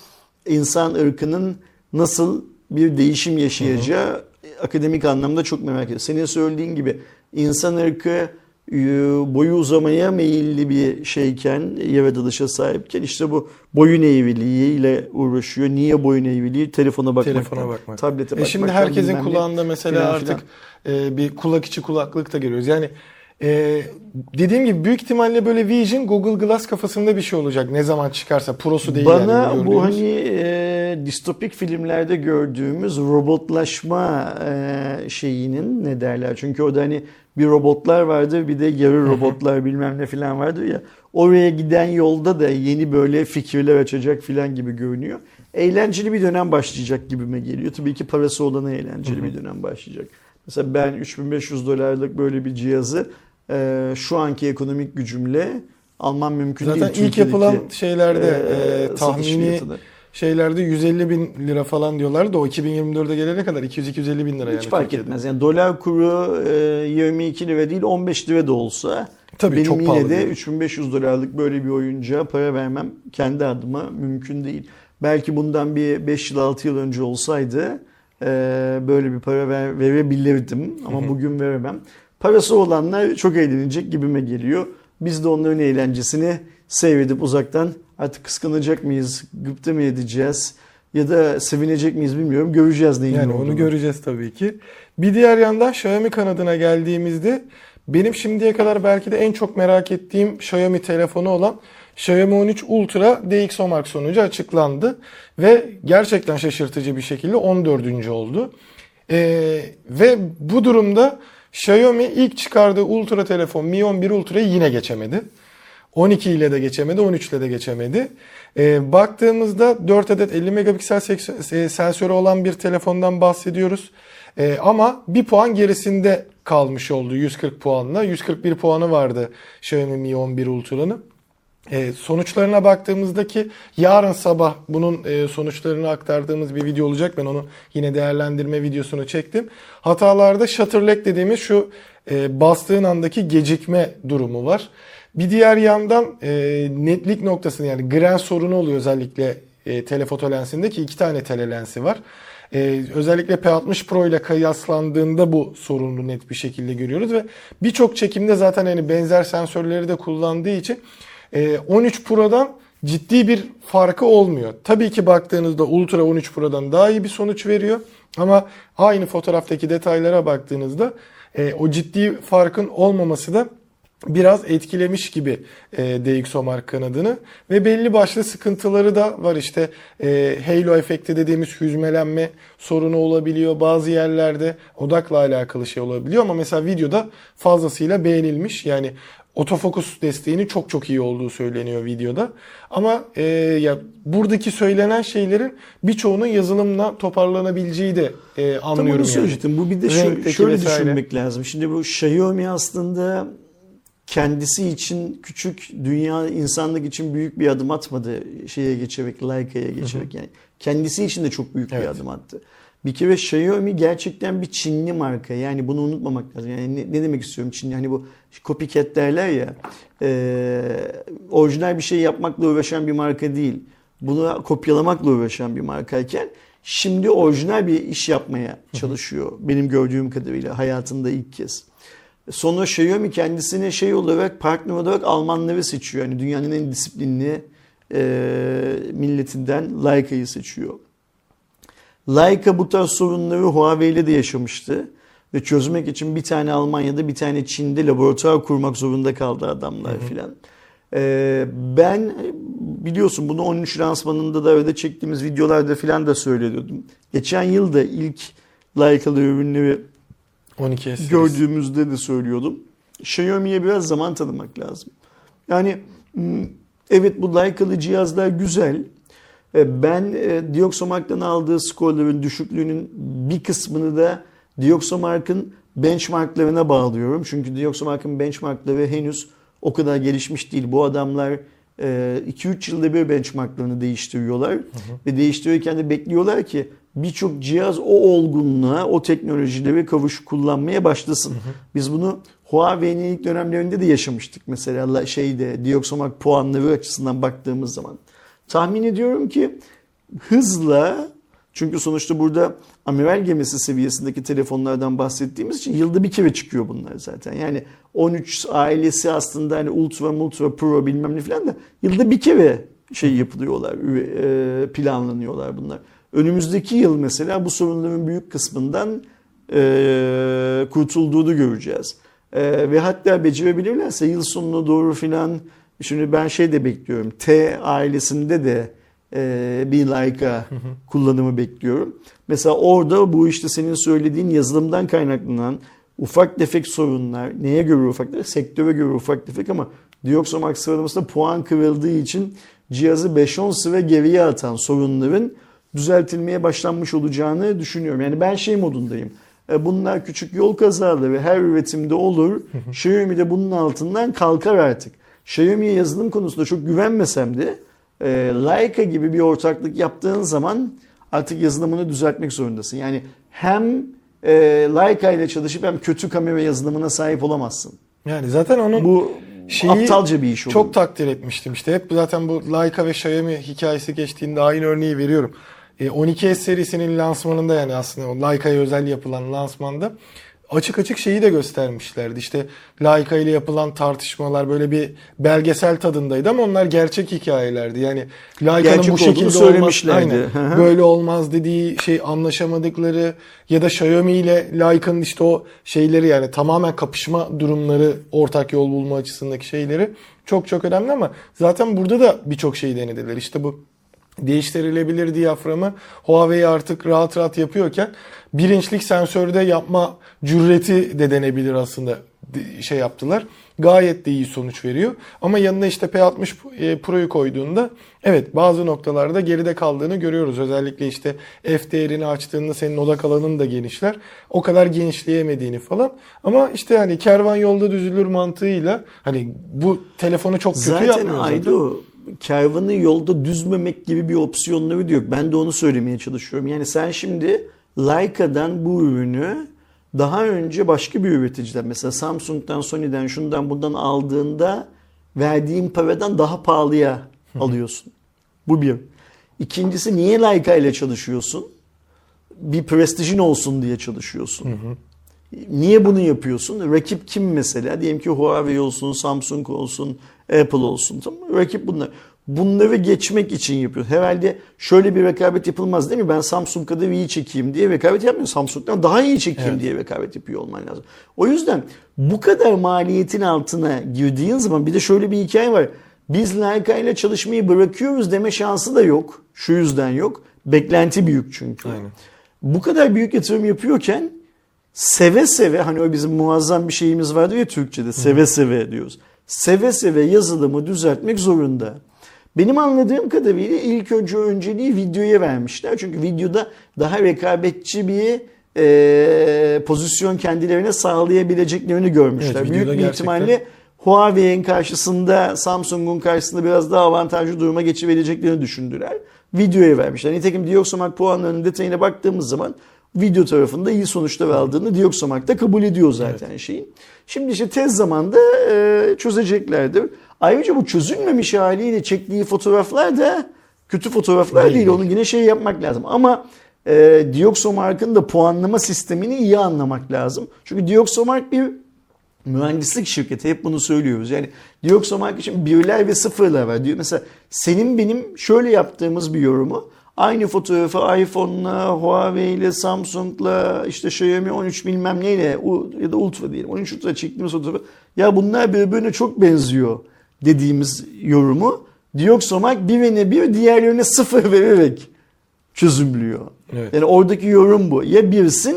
insan ırkının nasıl bir değişim yaşayacağı akademik anlamda çok merak ediyorum. Senin söylediğin gibi insan ırkı e, boyu uzamaya meyilli bir şeyken, yaratılışa sahipken işte bu boyun eğriliğiyle uğraşıyor. Niye boyun eğriliği? Telefona bakmak. Telefona bakmak. Tablete E bakmak. şimdi herkesin kulağında mesela filan artık filan. e, bir kulak içi kulaklık da görüyoruz. Yani e, dediğim gibi büyük ihtimalle böyle Vision Google Glass kafasında bir şey olacak. Ne zaman çıkarsa prosu değil Bana yani. bu hani e, distopik filmlerde gördüğümüz robotlaşma e, şeyinin ne derler? Çünkü orada hani bir robotlar vardı bir de yarı robotlar bilmem ne filan vardı ya. Oraya giden yolda da yeni böyle fikirler açacak filan gibi görünüyor. Eğlenceli bir dönem başlayacak gibime geliyor. Tabii ki parası olana eğlenceli bir dönem başlayacak. Mesela ben 3500 dolarlık böyle bir cihazı e, şu anki ekonomik gücümle almam mümkün Zaten değil. ilk Türkiye'deki, yapılan şeylerde e, e, tahmini şeylerde 150 bin lira falan diyorlardı. O 2024'e gelene kadar 200-250 bin lira yani. Hiç fark Türkiye'de. etmez. Yani dolar kuru e, 22 lira değil 15 lira da olsa Tabii, benim çok yine pahalı de değil. 3500 dolarlık böyle bir oyuncağa para vermem kendi adıma mümkün değil. Belki bundan bir 5 yıl 6 yıl önce olsaydı böyle bir para ver, verebilirdim ama bugün veremem. Parası olanlar çok eğlenecek gibime geliyor. Biz de onların eğlencesini seyredip uzaktan artık kıskanacak mıyız, gıpta mı edeceğiz ya da sevinecek miyiz bilmiyorum. Göreceğiz neyin Yani ne onu olduğunu. göreceğiz tabii ki. Bir diğer yandan Xiaomi kanadına geldiğimizde benim şimdiye kadar belki de en çok merak ettiğim Xiaomi telefonu olan Xiaomi 13 Ultra DxOMark sonucu açıklandı ve gerçekten şaşırtıcı bir şekilde 14. oldu. Ee, ve bu durumda Xiaomi ilk çıkardığı Ultra telefon Mi 11 Ultra'yı yine geçemedi. 12 ile de geçemedi, 13 ile de geçemedi. Ee, baktığımızda 4 adet 50 megapiksel e, sensörü olan bir telefondan bahsediyoruz. Ee, ama bir puan gerisinde kalmış oldu 140 puanla. 141 puanı vardı Xiaomi Mi 11 Ultra'nın. E, sonuçlarına baktığımızda ki yarın sabah bunun e, sonuçlarını aktardığımız bir video olacak. Ben onun yine değerlendirme videosunu çektim. Hatalarda shutter lag dediğimiz şu e, bastığın andaki gecikme durumu var. Bir diğer yandan netlik noktasını yani gren sorunu oluyor özellikle telefoto lensinde ki iki tane telelensi var. Ee, özellikle P60 Pro ile kıyaslandığında bu sorunu net bir şekilde görüyoruz ve birçok çekimde zaten hani benzer sensörleri de kullandığı için 13 Pro'dan ciddi bir farkı olmuyor. Tabii ki baktığınızda Ultra 13 Pro'dan daha iyi bir sonuç veriyor. Ama aynı fotoğraftaki detaylara baktığınızda e, o ciddi farkın olmaması da biraz etkilemiş gibi e, DxOMark kanadını ve belli başlı sıkıntıları da var işte. E, halo efekti dediğimiz hüzmelenme sorunu olabiliyor bazı yerlerde. Odakla alakalı şey olabiliyor ama mesela videoda fazlasıyla beğenilmiş. Yani otofokus desteğini çok çok iyi olduğu söyleniyor videoda ama e, ya buradaki söylenen şeylerin birçoğunun yazılımla toparlanabileceği de e, Tam anlıyorum onu yani. söyleyecektim. Bu bir de Renkteki şöyle vesaire. düşünmek lazım. Şimdi bu Xiaomi aslında kendisi için küçük, dünya insanlık için büyük bir adım atmadı şeye geçerek, Leica'ya geçerek. Yani kendisi için de çok büyük bir Evet. adım attı. Bir kere Xiaomi gerçekten bir Çinli marka. Yani bunu unutmamak lazım. Yani ne, ne demek istiyorum Çinli? Hani bu copycat derler ya. E, orijinal bir şey yapmakla uğraşan bir marka değil. Bunu kopyalamakla uğraşan bir markayken şimdi orijinal bir iş yapmaya çalışıyor. Benim gördüğüm kadarıyla hayatında ilk kez. Sonra Xiaomi kendisine şey olarak partner olarak Almanları seçiyor. Yani dünyanın en disiplinli e, milletinden Leica'yı seçiyor. Leica bu tarz sorunları Huawei ile de yaşamıştı. Ve çözmek için bir tane Almanya'da bir tane Çin'de laboratuvar kurmak zorunda kaldı adamlar filan. Ee, ben biliyorsun bunu 13 lansmanında da öyle çektiğimiz videolarda falan da söylüyordum. Geçen yıl da ilk Leica'lı ürünleri 12 serisi. gördüğümüzde de söylüyordum. Xiaomi'ye biraz zaman tanımak lazım. Yani evet bu Leica'lı cihazlar güzel. E, Ben e, Dioxomark'tan aldığı skorların düşüklüğünün bir kısmını da Dioxomark'ın benchmarklarına bağlıyorum. Çünkü Dioxomark'ın benchmarkları henüz o kadar gelişmiş değil. Bu adamlar 2-3 yılda bir benchmarklarını değiştiriyorlar. Ve değiştirirken de bekliyorlar ki birçok cihaz o olgunluğa, o teknolojileri kavuş kullanmaya başlasın. Biz bunu Huawei'nin ilk dönemlerinde de yaşamıştık. Mesela şeyde Dioxomark puanları açısından baktığımız zaman. Tahmin ediyorum ki hızla çünkü sonuçta burada amiral gemisi seviyesindeki telefonlardan bahsettiğimiz için yılda bir kere çıkıyor bunlar zaten. Yani 13 ailesi aslında hani Ultra, Ultra Pro bilmem ne falan da yılda bir kere şey yapılıyorlar, e, planlanıyorlar bunlar. Önümüzdeki yıl mesela bu sorunların büyük kısmından e, kurtulduğunu göreceğiz. E, ve hatta becerebilirlerse yıl sonuna doğru filan şimdi ben şey de bekliyorum. T ailesinde de e, bir Leica kullanımı bekliyorum. Mesela orada bu işte senin söylediğin yazılımdan kaynaklanan ufak tefek sorunlar, neye göre ufak tefek? Sektöre göre ufak tefek ama Dioxomark sıralamasında puan kırıldığı için cihazı 5-10 sıra geriye atan sorunların düzeltilmeye başlanmış olacağını düşünüyorum. Yani ben şey modundayım. E, Bunlar küçük yol kazaları her üretimde olur. Xiaomi de bunun altından kalkar artık. Xiaomi'ye yazılım konusunda çok güvenmesem de e, Leica gibi bir ortaklık yaptığın zaman artık yazılımını düzeltmek zorundasın. Yani hem e, Leica ile çalışıp hem kötü kamera yazılımına sahip olamazsın. Yani zaten onun Bu şeyi aptalca bir iş olur. çok takdir etmiştim işte. Hep zaten bu Leica ve Xiaomi hikayesi geçtiğinde aynı örneği veriyorum. E, 12S serisinin lansmanında yani aslında o Leica'ya özel yapılan lansmanda açık açık şeyi de göstermişlerdi. İşte Leica ile yapılan tartışmalar böyle bir belgesel tadındaydı ama onlar gerçek hikayelerdi. Yani Gerçek bu şekilde olmaz, söylemişlerdi. aynen, Hı hı. böyle olmaz dediği şey anlaşamadıkları ya da Xiaomi ile Leica'nın işte o şeyleri yani tamamen kapışma durumları ortak yol bulma açısındaki şeyleri çok çok önemli ama zaten burada da birçok şey denediler. İşte bu değiştirilebilir diyaframı Huawei artık rahat rahat yapıyorken bir inçlik sensörde yapma cüreti de denebilir aslında şey yaptılar. Gayet de iyi sonuç veriyor. Ama yanına işte P60 e, Pro'yu koyduğunda evet bazı noktalarda geride kaldığını görüyoruz. Özellikle işte F değerini açtığında senin odak alanın da genişler. O kadar genişleyemediğini falan. Ama işte hani kervan yolda düzülür mantığıyla hani bu telefonu çok kötü Zaten yapmıyor zaten. Aydo kervanı yolda düzmemek gibi bir opsiyonları da yok. Ben de onu söylemeye çalışıyorum. Yani sen şimdi Leica'dan bu ürünü daha önce başka bir üreticiden mesela Samsung'dan, Sony'den, şundan bundan aldığında verdiğin paradan daha pahalıya alıyorsun. Bu bir. İkincisi niye Leica ile çalışıyorsun? Bir prestijin olsun diye çalışıyorsun. Niye bunu yapıyorsun? Rakip kim mesela? Diyelim ki Huawei olsun, Samsung olsun, Apple olsun. Tamam mı? Rakip bunlar. Bunları geçmek için yapıyor. Herhalde şöyle bir rekabet yapılmaz değil mi? Ben Samsung kadar iyi çekeyim diye rekabet yapmıyor. Samsung'dan daha iyi çekeyim Evet. diye rekabet yapıyor olman lazım. O yüzden bu kadar maliyetin altına girdiğin zaman bir de şöyle bir hikaye var. Biz Leica ile çalışmayı bırakıyoruz deme şansı da yok. Şu yüzden yok. Beklenti büyük çünkü. Aynen. Bu kadar büyük yatırım yapıyorken seve seve hani o bizim muazzam bir şeyimiz vardı ya Türkçe'de seve seve diyoruz. Seve seve yazılımı düzeltmek zorunda. Benim anladığım kadarıyla ilk önce önceliği videoya vermişler. Çünkü videoda daha rekabetçi bir e, pozisyon kendilerine sağlayabileceklerini görmüşler. Evet, Büyük bir gerçekten- ihtimalle Huawei'nin karşısında Samsung'un karşısında biraz daha avantajlı duruma geçebileceklerini düşündüler. Videoya vermişler. Nitekim Dioxomark puanlarının detayına baktığımız zaman video tarafında iyi sonuçlar aldığını Dioxomark da kabul ediyor zaten şeyin. Şimdi işte tez zamanda e, çözeceklerdir. Ayrıca bu çözülmemiş haliyle çektiği fotoğraflar da kötü fotoğraflar Değil. değil. Onu yine şey yapmak lazım. Ama e, Dioxomark'ın da puanlama sistemini iyi anlamak lazım. Çünkü Dioxomark bir mühendislik şirketi hep bunu söylüyoruz. Yani Dioxomark için birler ve sıfırlar var. Diyor mesela senin benim şöyle yaptığımız bir yorumu aynı fotoğrafı iPhone'la, Huawei ile, Samsung'la, işte Xiaomi 13 bilmem neyle ya da Ultra diyelim 13 Ultra çektiğimiz fotoğrafı ya bunlar birbirine çok benziyor dediğimiz yorumu Dioksomark birine bir diğerlerine sıfır vererek çözümlüyor. Evet. Yani oradaki yorum bu. Ya birsin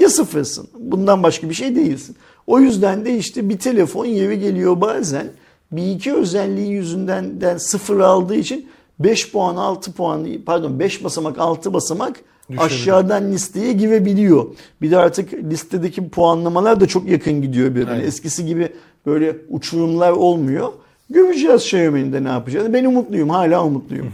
ya sıfırsın. Bundan başka bir şey değilsin. O yüzden de işte bir telefon yeri geliyor bazen bir iki özelliği yüzünden den sıfır aldığı için 5 puan 6 puan pardon 5 basamak 6 basamak Düşebiliyor. aşağıdan listeye girebiliyor. Bir de artık listedeki puanlamalar da çok yakın gidiyor birbirine. Aynen. Eskisi gibi böyle uçurumlar olmuyor. Göreceğiz Xiaomi'nin de ne yapacağını. Ben umutluyum. Hala umutluyum.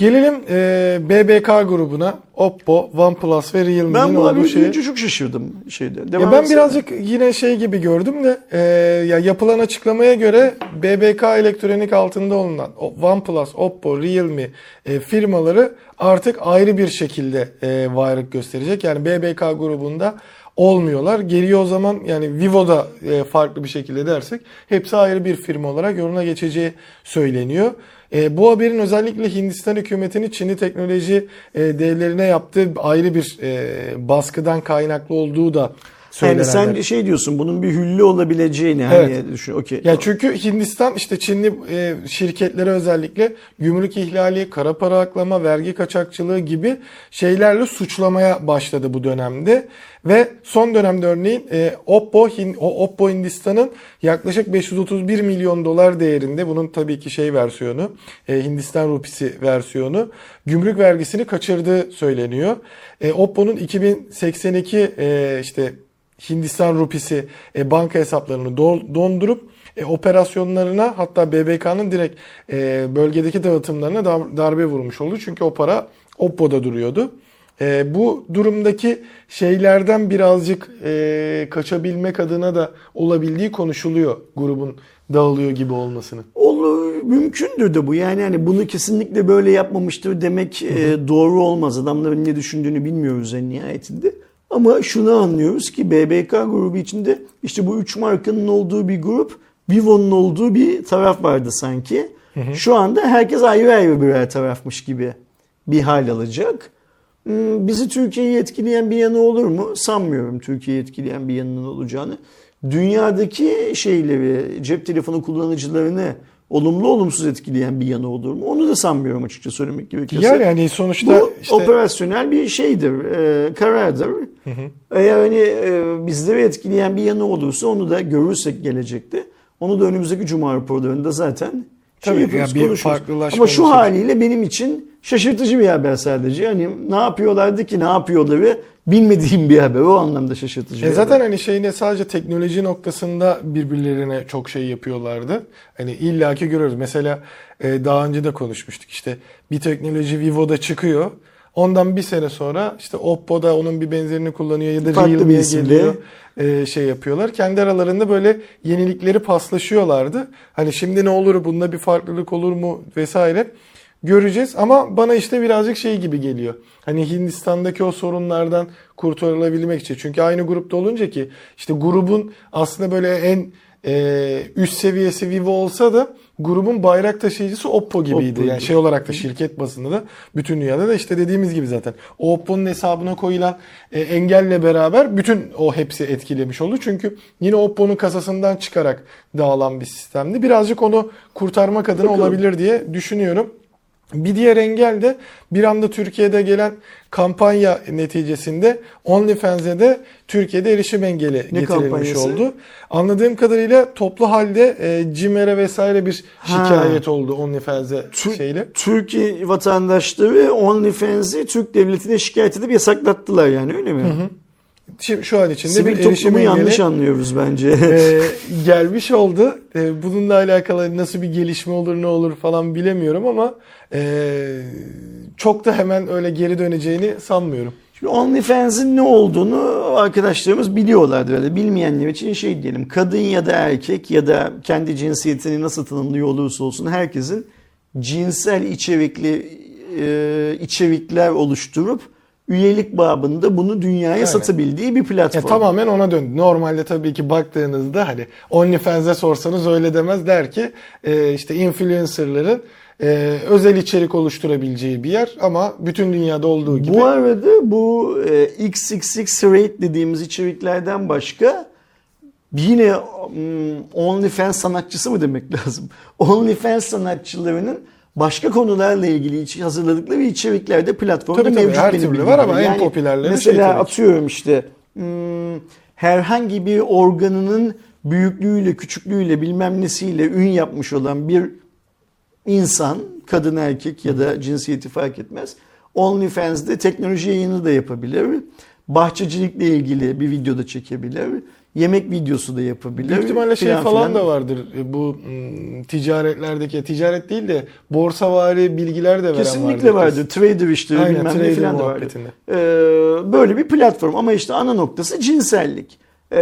Gelelim e, BBK grubuna. Oppo, OnePlus ve Realme'nin Ben olduğu şeye. çok şaşırdım şeyde. Ya Devam ben etsene. birazcık yine şey gibi gördüm de e, ya yapılan açıklamaya göre BBK elektronik altında olunan OnePlus, Oppo, Realme e, firmaları artık ayrı bir şekilde e, varlık gösterecek. Yani BBK grubunda olmuyorlar. Geriye o zaman yani Vivo'da e, farklı bir şekilde dersek hepsi ayrı bir firma olarak yoluna geçeceği söyleniyor. E, bu haberin özellikle Hindistan hükümetinin Çinli teknoloji e, devlerine yaptığı ayrı bir e, baskıdan kaynaklı olduğu da Yani söylenenler. sen de şey diyorsun bunun bir hüllü olabileceğini Evet. hani düşün. Okey. Ya çünkü Hindistan işte Çinli e, şirketlere özellikle gümrük ihlali, kara para aklama, vergi kaçakçılığı gibi şeylerle suçlamaya başladı bu dönemde. Ve son dönemde örneğin e, Oppo, Oppo Hindistan'ın yaklaşık 531 milyon dolar değerinde bunun tabii ki şey versiyonu, e, Hindistan rupisi versiyonu gümrük vergisini kaçırdığı söyleniyor. Oppo'nun 2082 e, işte Hindistan rupisi e, banka hesaplarını do- dondurup e, operasyonlarına hatta BBK'nın direkt e, bölgedeki dağıtımlarına dar- darbe vurmuş oldu. Çünkü o para Oppo'da duruyordu. E, bu durumdaki şeylerden birazcık e, kaçabilmek adına da olabildiği konuşuluyor grubun dağılıyor gibi olmasını. Olur, mümkündür de bu. Yani hani bunu kesinlikle böyle yapmamıştır demek e, doğru olmaz. Adamların ne düşündüğünü bilmiyoruz en nihayetinde. Ama şunu anlıyoruz ki BBK grubu içinde işte bu üç markanın olduğu bir grup, Vivo'nun olduğu bir taraf vardı sanki. Şu anda herkes ayrı ayrı birer tarafmış gibi bir hal alacak. Hmm, Bizi Türkiye'yi etkileyen bir yanı olur mu? Sanmıyorum Türkiye'yi etkileyen bir yanının olacağını. Dünyadaki şeyleri, cep telefonu kullanıcılarını olumlu olumsuz etkileyen bir yanı olur mu? Onu da sanmıyorum açıkça söylemek gerekirse. Yani hani sonuçta Bu işte operasyonel bir şeydir, e, karardır. Eğer hani e, bizleri etkileyen bir yanı olursa onu da görürsek gelecekte. Onu da önümüzdeki cuma raporlarında zaten şey Tabii, yaparız, ya bir farklılaşma Ama şu olacak. haliyle benim için şaşırtıcı bir haber sadece. Hani ne yapıyorlardı ki ne yapıyorları bilmediğim bir haber. O anlamda şaşırtıcı E zaten haber. hani şeyine sadece teknoloji noktasında birbirlerine çok şey yapıyorlardı. Hani illaki görüyoruz. Mesela e, daha önce de konuşmuştuk. İşte bir teknoloji Vivo'da çıkıyor. Ondan bir sene sonra işte Oppo'da onun bir benzerini kullanıyor ya da Farklı bir Realme'ye geliyor. e, şey yapıyorlar. Kendi aralarında böyle yenilikleri paslaşıyorlardı. Hani şimdi ne olur bunda bir farklılık olur mu vesaire göreceğiz ama bana işte birazcık şey gibi geliyor. Hani Hindistan'daki o sorunlardan kurtarılabilmek için. Çünkü aynı grupta olunca ki işte grubun aslında böyle en e, üst seviyesi Vivo olsa da grubun bayrak taşıyıcısı Oppo gibiydi. Yani şey olarak da şirket basında da bütün dünyada da işte dediğimiz gibi zaten. O Oppo'nun hesabına koyulan e, engelle beraber bütün o hepsi etkilemiş oldu. Çünkü yine Oppo'nun kasasından çıkarak dağılan bir sistemdi. Birazcık onu kurtarmak adına Bakalım. olabilir diye düşünüyorum. Bir diğer engel de bir anda Türkiye'de gelen kampanya neticesinde OnlyFans'e de Türkiye'de erişim engeli getirilmiş kampanyası? oldu. Anladığım kadarıyla toplu halde e, CİMER'e vesaire bir Ha. şikayet oldu OnlyFans'e Tür- şeyle. Türkiye vatandaşları OnlyFans'i Türk devletine şikayet edip yasaklattılar yani öyle mi? Şimdi şu an içinde Sivil bir erişim toplumu engeli yanlış anlıyoruz bence. e, gelmiş oldu. E, bununla alakalı nasıl bir gelişme olur ne olur falan bilemiyorum ama e, çok da hemen öyle geri döneceğini sanmıyorum. Şimdi OnlyFans'in ne olduğunu arkadaşlarımız biliyorlardır. Öyle. Bilmeyenler için şey diyelim. Kadın ya da erkek ya da kendi cinsiyetini nasıl tanımlıyor olursa olsun herkesin cinsel içerikli e, içerikler oluşturup üyelik babında bunu dünyaya Aynen. satabildiği bir platform. Ya tamamen ona döndü. Normalde tabii ki baktığınızda hani OnlyFans'e sorsanız öyle demez der ki e, işte influencerların e, özel içerik oluşturabileceği bir yer ama bütün dünyada olduğu gibi Bu arada bu e, XXX rate dediğimiz içeriklerden başka yine hmm, OnlyFans sanatçısı mı demek lazım? OnlyFans sanatçılarının başka konularla ilgili iç- hazırladıkları içeriklerde platformda Tabii tabii, mevcut her benim türlü var ama gibi. en popülerleri şey Mesela ki. atıyorum işte hmm, herhangi bir organının büyüklüğüyle, küçüklüğüyle, bilmem nesiyle ün yapmış olan bir insan, kadın erkek ya da cinsiyeti fark etmez. OnlyFans'de teknoloji yayını da yapabilir. Bahçecilikle ilgili bir video da çekebilir. Yemek videosu da yapabilir. Büyük ihtimalle şey falan filan. da vardır. E, Bu ticaretlerdeki, ticaret değil de borsavari bilgiler de veren Kesinlikle vardır. Trader işte Aynen, bilmem ne trader filan da vardır. Ee, böyle bir platform ama işte ana noktası cinsellik. Ee,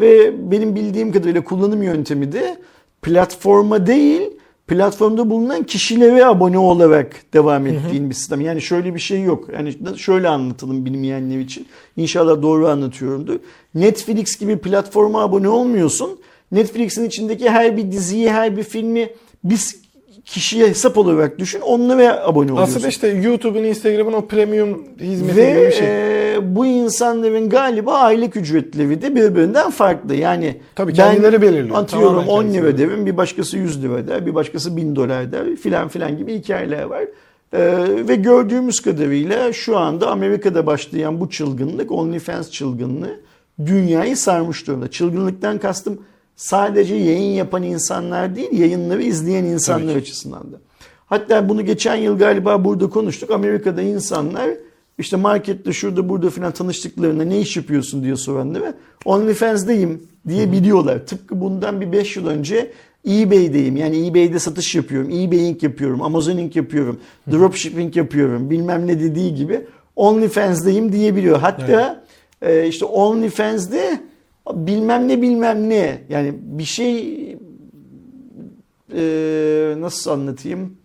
ve benim bildiğim kadarıyla kullanım yöntemi de platforma değil platformda bulunan kişilere abone olarak devam ettiğin bir sistem. Yani şöyle bir şey yok. Yani şöyle anlatalım bilmeyenler için. İnşallah doğru anlatıyorumdur. Netflix gibi platforma abone olmuyorsun. Netflix'in içindeki her bir diziyi, her bir filmi biz kişiye hesap olarak düşün. Onlara abone oluyorsun. Aslında işte YouTube'un, Instagram'ın o premium hizmeti Ve gibi bir şey. e, bu insanların galiba aylık ücretleri de birbirinden farklı. Yani Tabii kendileri belirliyor. Atıyorum Tamamen 10 kendisi lira belirliyor. derim, bir başkası 100 lira der, bir başkası 1000 dolar der filan filan gibi hikayeler var. E, ve gördüğümüz kadarıyla şu anda Amerika'da başlayan bu çılgınlık, OnlyFans çılgınlığı dünyayı sarmış durumda. Çılgınlıktan kastım sadece yayın yapan insanlar değil, yayınları izleyen insanlar açısından da. Hatta bunu geçen yıl galiba burada konuştuk. Amerika'da insanlar işte markette şurada burada filan tanıştıklarında ne iş yapıyorsun diye soranlara OnlyFans'dayım diye biliyorlar. Tıpkı bundan bir 5 yıl önce eBay'deyim. Yani eBay'de satış yapıyorum. eBaying yapıyorum. Amazoning yapıyorum. Dropshipping yapıyorum. Bilmem ne dediği gibi OnlyFans'dayım diyebiliyor. Hatta e, işte OnlyFans'de bilmem ne bilmem ne yani bir şey e, nasıl anlatayım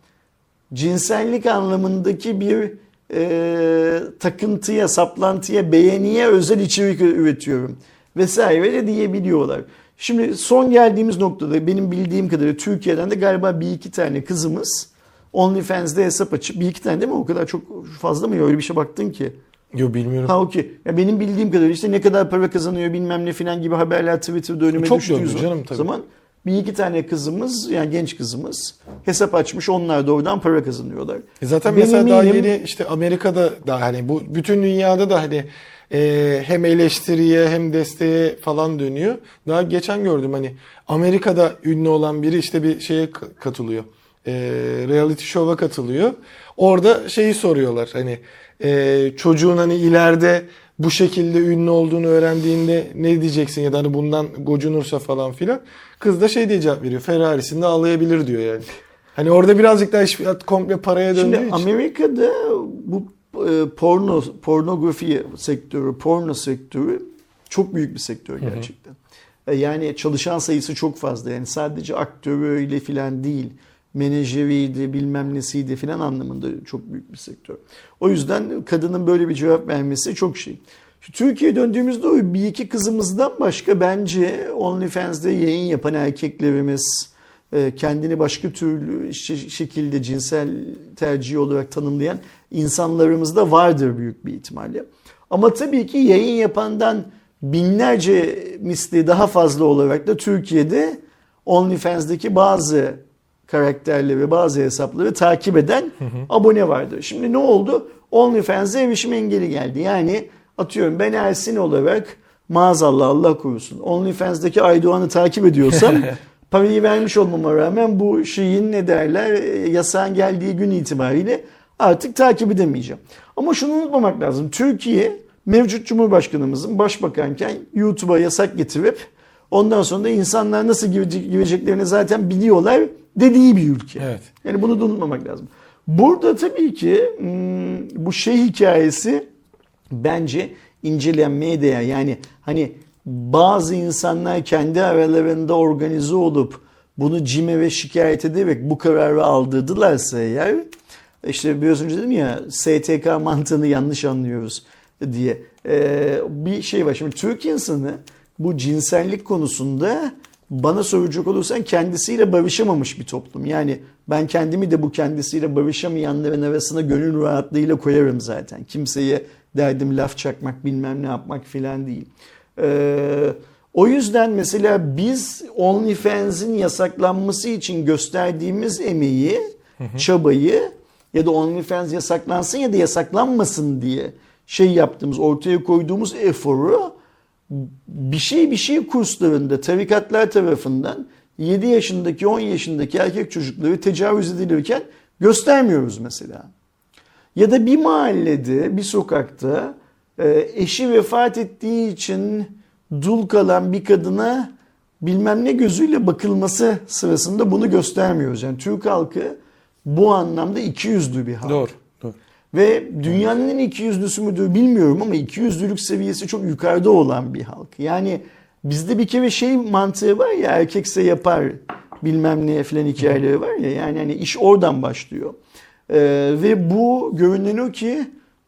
cinsellik anlamındaki bir e, takıntıya, saplantıya, beğeniye özel içerik üretiyorum vesaire de diyebiliyorlar. Şimdi son geldiğimiz noktada benim bildiğim kadarıyla Türkiye'den de galiba bir iki tane kızımız OnlyFans'de hesap açıp bir iki tane değil mi? O kadar çok fazla mı? Öyle bir şey baktın ki. Yo bilmiyorum. Ha okey. Ya benim bildiğim kadarıyla işte ne kadar para kazanıyor bilmem ne filan gibi haberler Twitter'da önüme Çok düştüğü zaman- canım tabii. zaman bir iki tane kızımız yani genç kızımız hesap açmış onlar da oradan para kazanıyorlar. E Zaten Benim mesela daha yeni işte Amerika'da da hani bu bütün dünyada da hani e, hem eleştiriye hem desteğe falan dönüyor. Daha geçen gördüm hani Amerika'da ünlü olan biri işte bir şeye katılıyor. E, reality show'a katılıyor. Orada şeyi soruyorlar hani e, çocuğun hani ileride bu şekilde ünlü olduğunu öğrendiğinde ne diyeceksin ya da hani bundan gocunursa falan filan. Kız da şey diye cevap veriyor. Ferrari'sinde ağlayabilir diyor yani. Hani orada birazcık daha iş komple paraya döndüğü Şimdi için. Amerika'da bu e, porno pornografi sektörü, porno sektörü çok büyük bir sektör gerçekten. E, Yani çalışan sayısı çok fazla. Yani sadece aktörüyle filan değil. Menajeriydi, bilmem nesiydi filan anlamında çok büyük bir sektör. O yüzden kadının böyle bir cevap vermesi çok şey. Türkiye'ye döndüğümüzde o bir iki kızımızdan başka bence OnlyFans'de yayın yapan erkeklerimiz, e, kendini başka türlü şe- şekilde cinsel tercih olarak tanımlayan insanlarımız da vardır büyük bir ihtimalle. Ama tabii ki yayın yapandan binlerce misli daha fazla olarak da Türkiye'de OnlyFans'daki bazı karakterleri, bazı hesapları takip eden abone vardır. Şimdi ne oldu? OnlyFans'e erişim engeli geldi. Yani atıyorum ben Ersin olarak maazallah Allah korusun OnlyFans'daki Aydoğan'ı takip ediyorsam parayı vermiş olmama rağmen bu şeyin ne derler e, yasağın geldiği gün itibariyle artık takip edemeyeceğim. Ama şunu unutmamak lazım. Türkiye mevcut Cumhurbaşkanımızın başbakanken YouTube'a yasak getirip ondan sonra da insanlar nasıl girecek- gireceklerini zaten biliyorlar dediği bir ülke. Evet. Yani bunu da unutmamak lazım. Burada tabii ki hmm, bu şey hikayesi bence incelenmeye değer. Yani hani bazı insanlar kendi aralarında organize olup bunu CİM'e ve şikayet ederek bu kararı aldırdılarsa eğer işte biraz önce dedim ya STK mantığını yanlış anlıyoruz diye Ee, bir şey var. Şimdi Türk insanı bu cinsellik konusunda bana soracak olursan kendisiyle barışamamış bir toplum. Yani ben kendimi de bu kendisiyle barışamayanların arasına gönül rahatlığıyla koyarım zaten. Kimseye derdim laf çakmak bilmem ne yapmak filan değil. Ee, O yüzden mesela biz OnlyFans'in yasaklanması için gösterdiğimiz emeği, çabayı ya da OnlyFans yasaklansın ya da yasaklanmasın diye şey yaptığımız, ortaya koyduğumuz eforu bir şey bir şey kurslarında tarikatlar tarafından 7 yaşındaki 10 yaşındaki erkek çocukları tecavüz edilirken göstermiyoruz mesela. Ya da bir mahallede, bir sokakta e, eşi vefat ettiği için dul kalan bir kadına bilmem ne gözüyle bakılması sırasında bunu göstermiyoruz. Yani Türk halkı bu anlamda ikiyüzlü bir halk. Doğru. Ve dünyanın en ikiyüzlüsü müdür bilmiyorum ama ikiyüzlülük seviyesi çok yukarıda olan bir halk. Yani bizde bir kere şey mantığı var ya erkekse yapar bilmem ne falan hikayeleri var ya yani hani iş oradan başlıyor. Ee, ve bu görünen o ki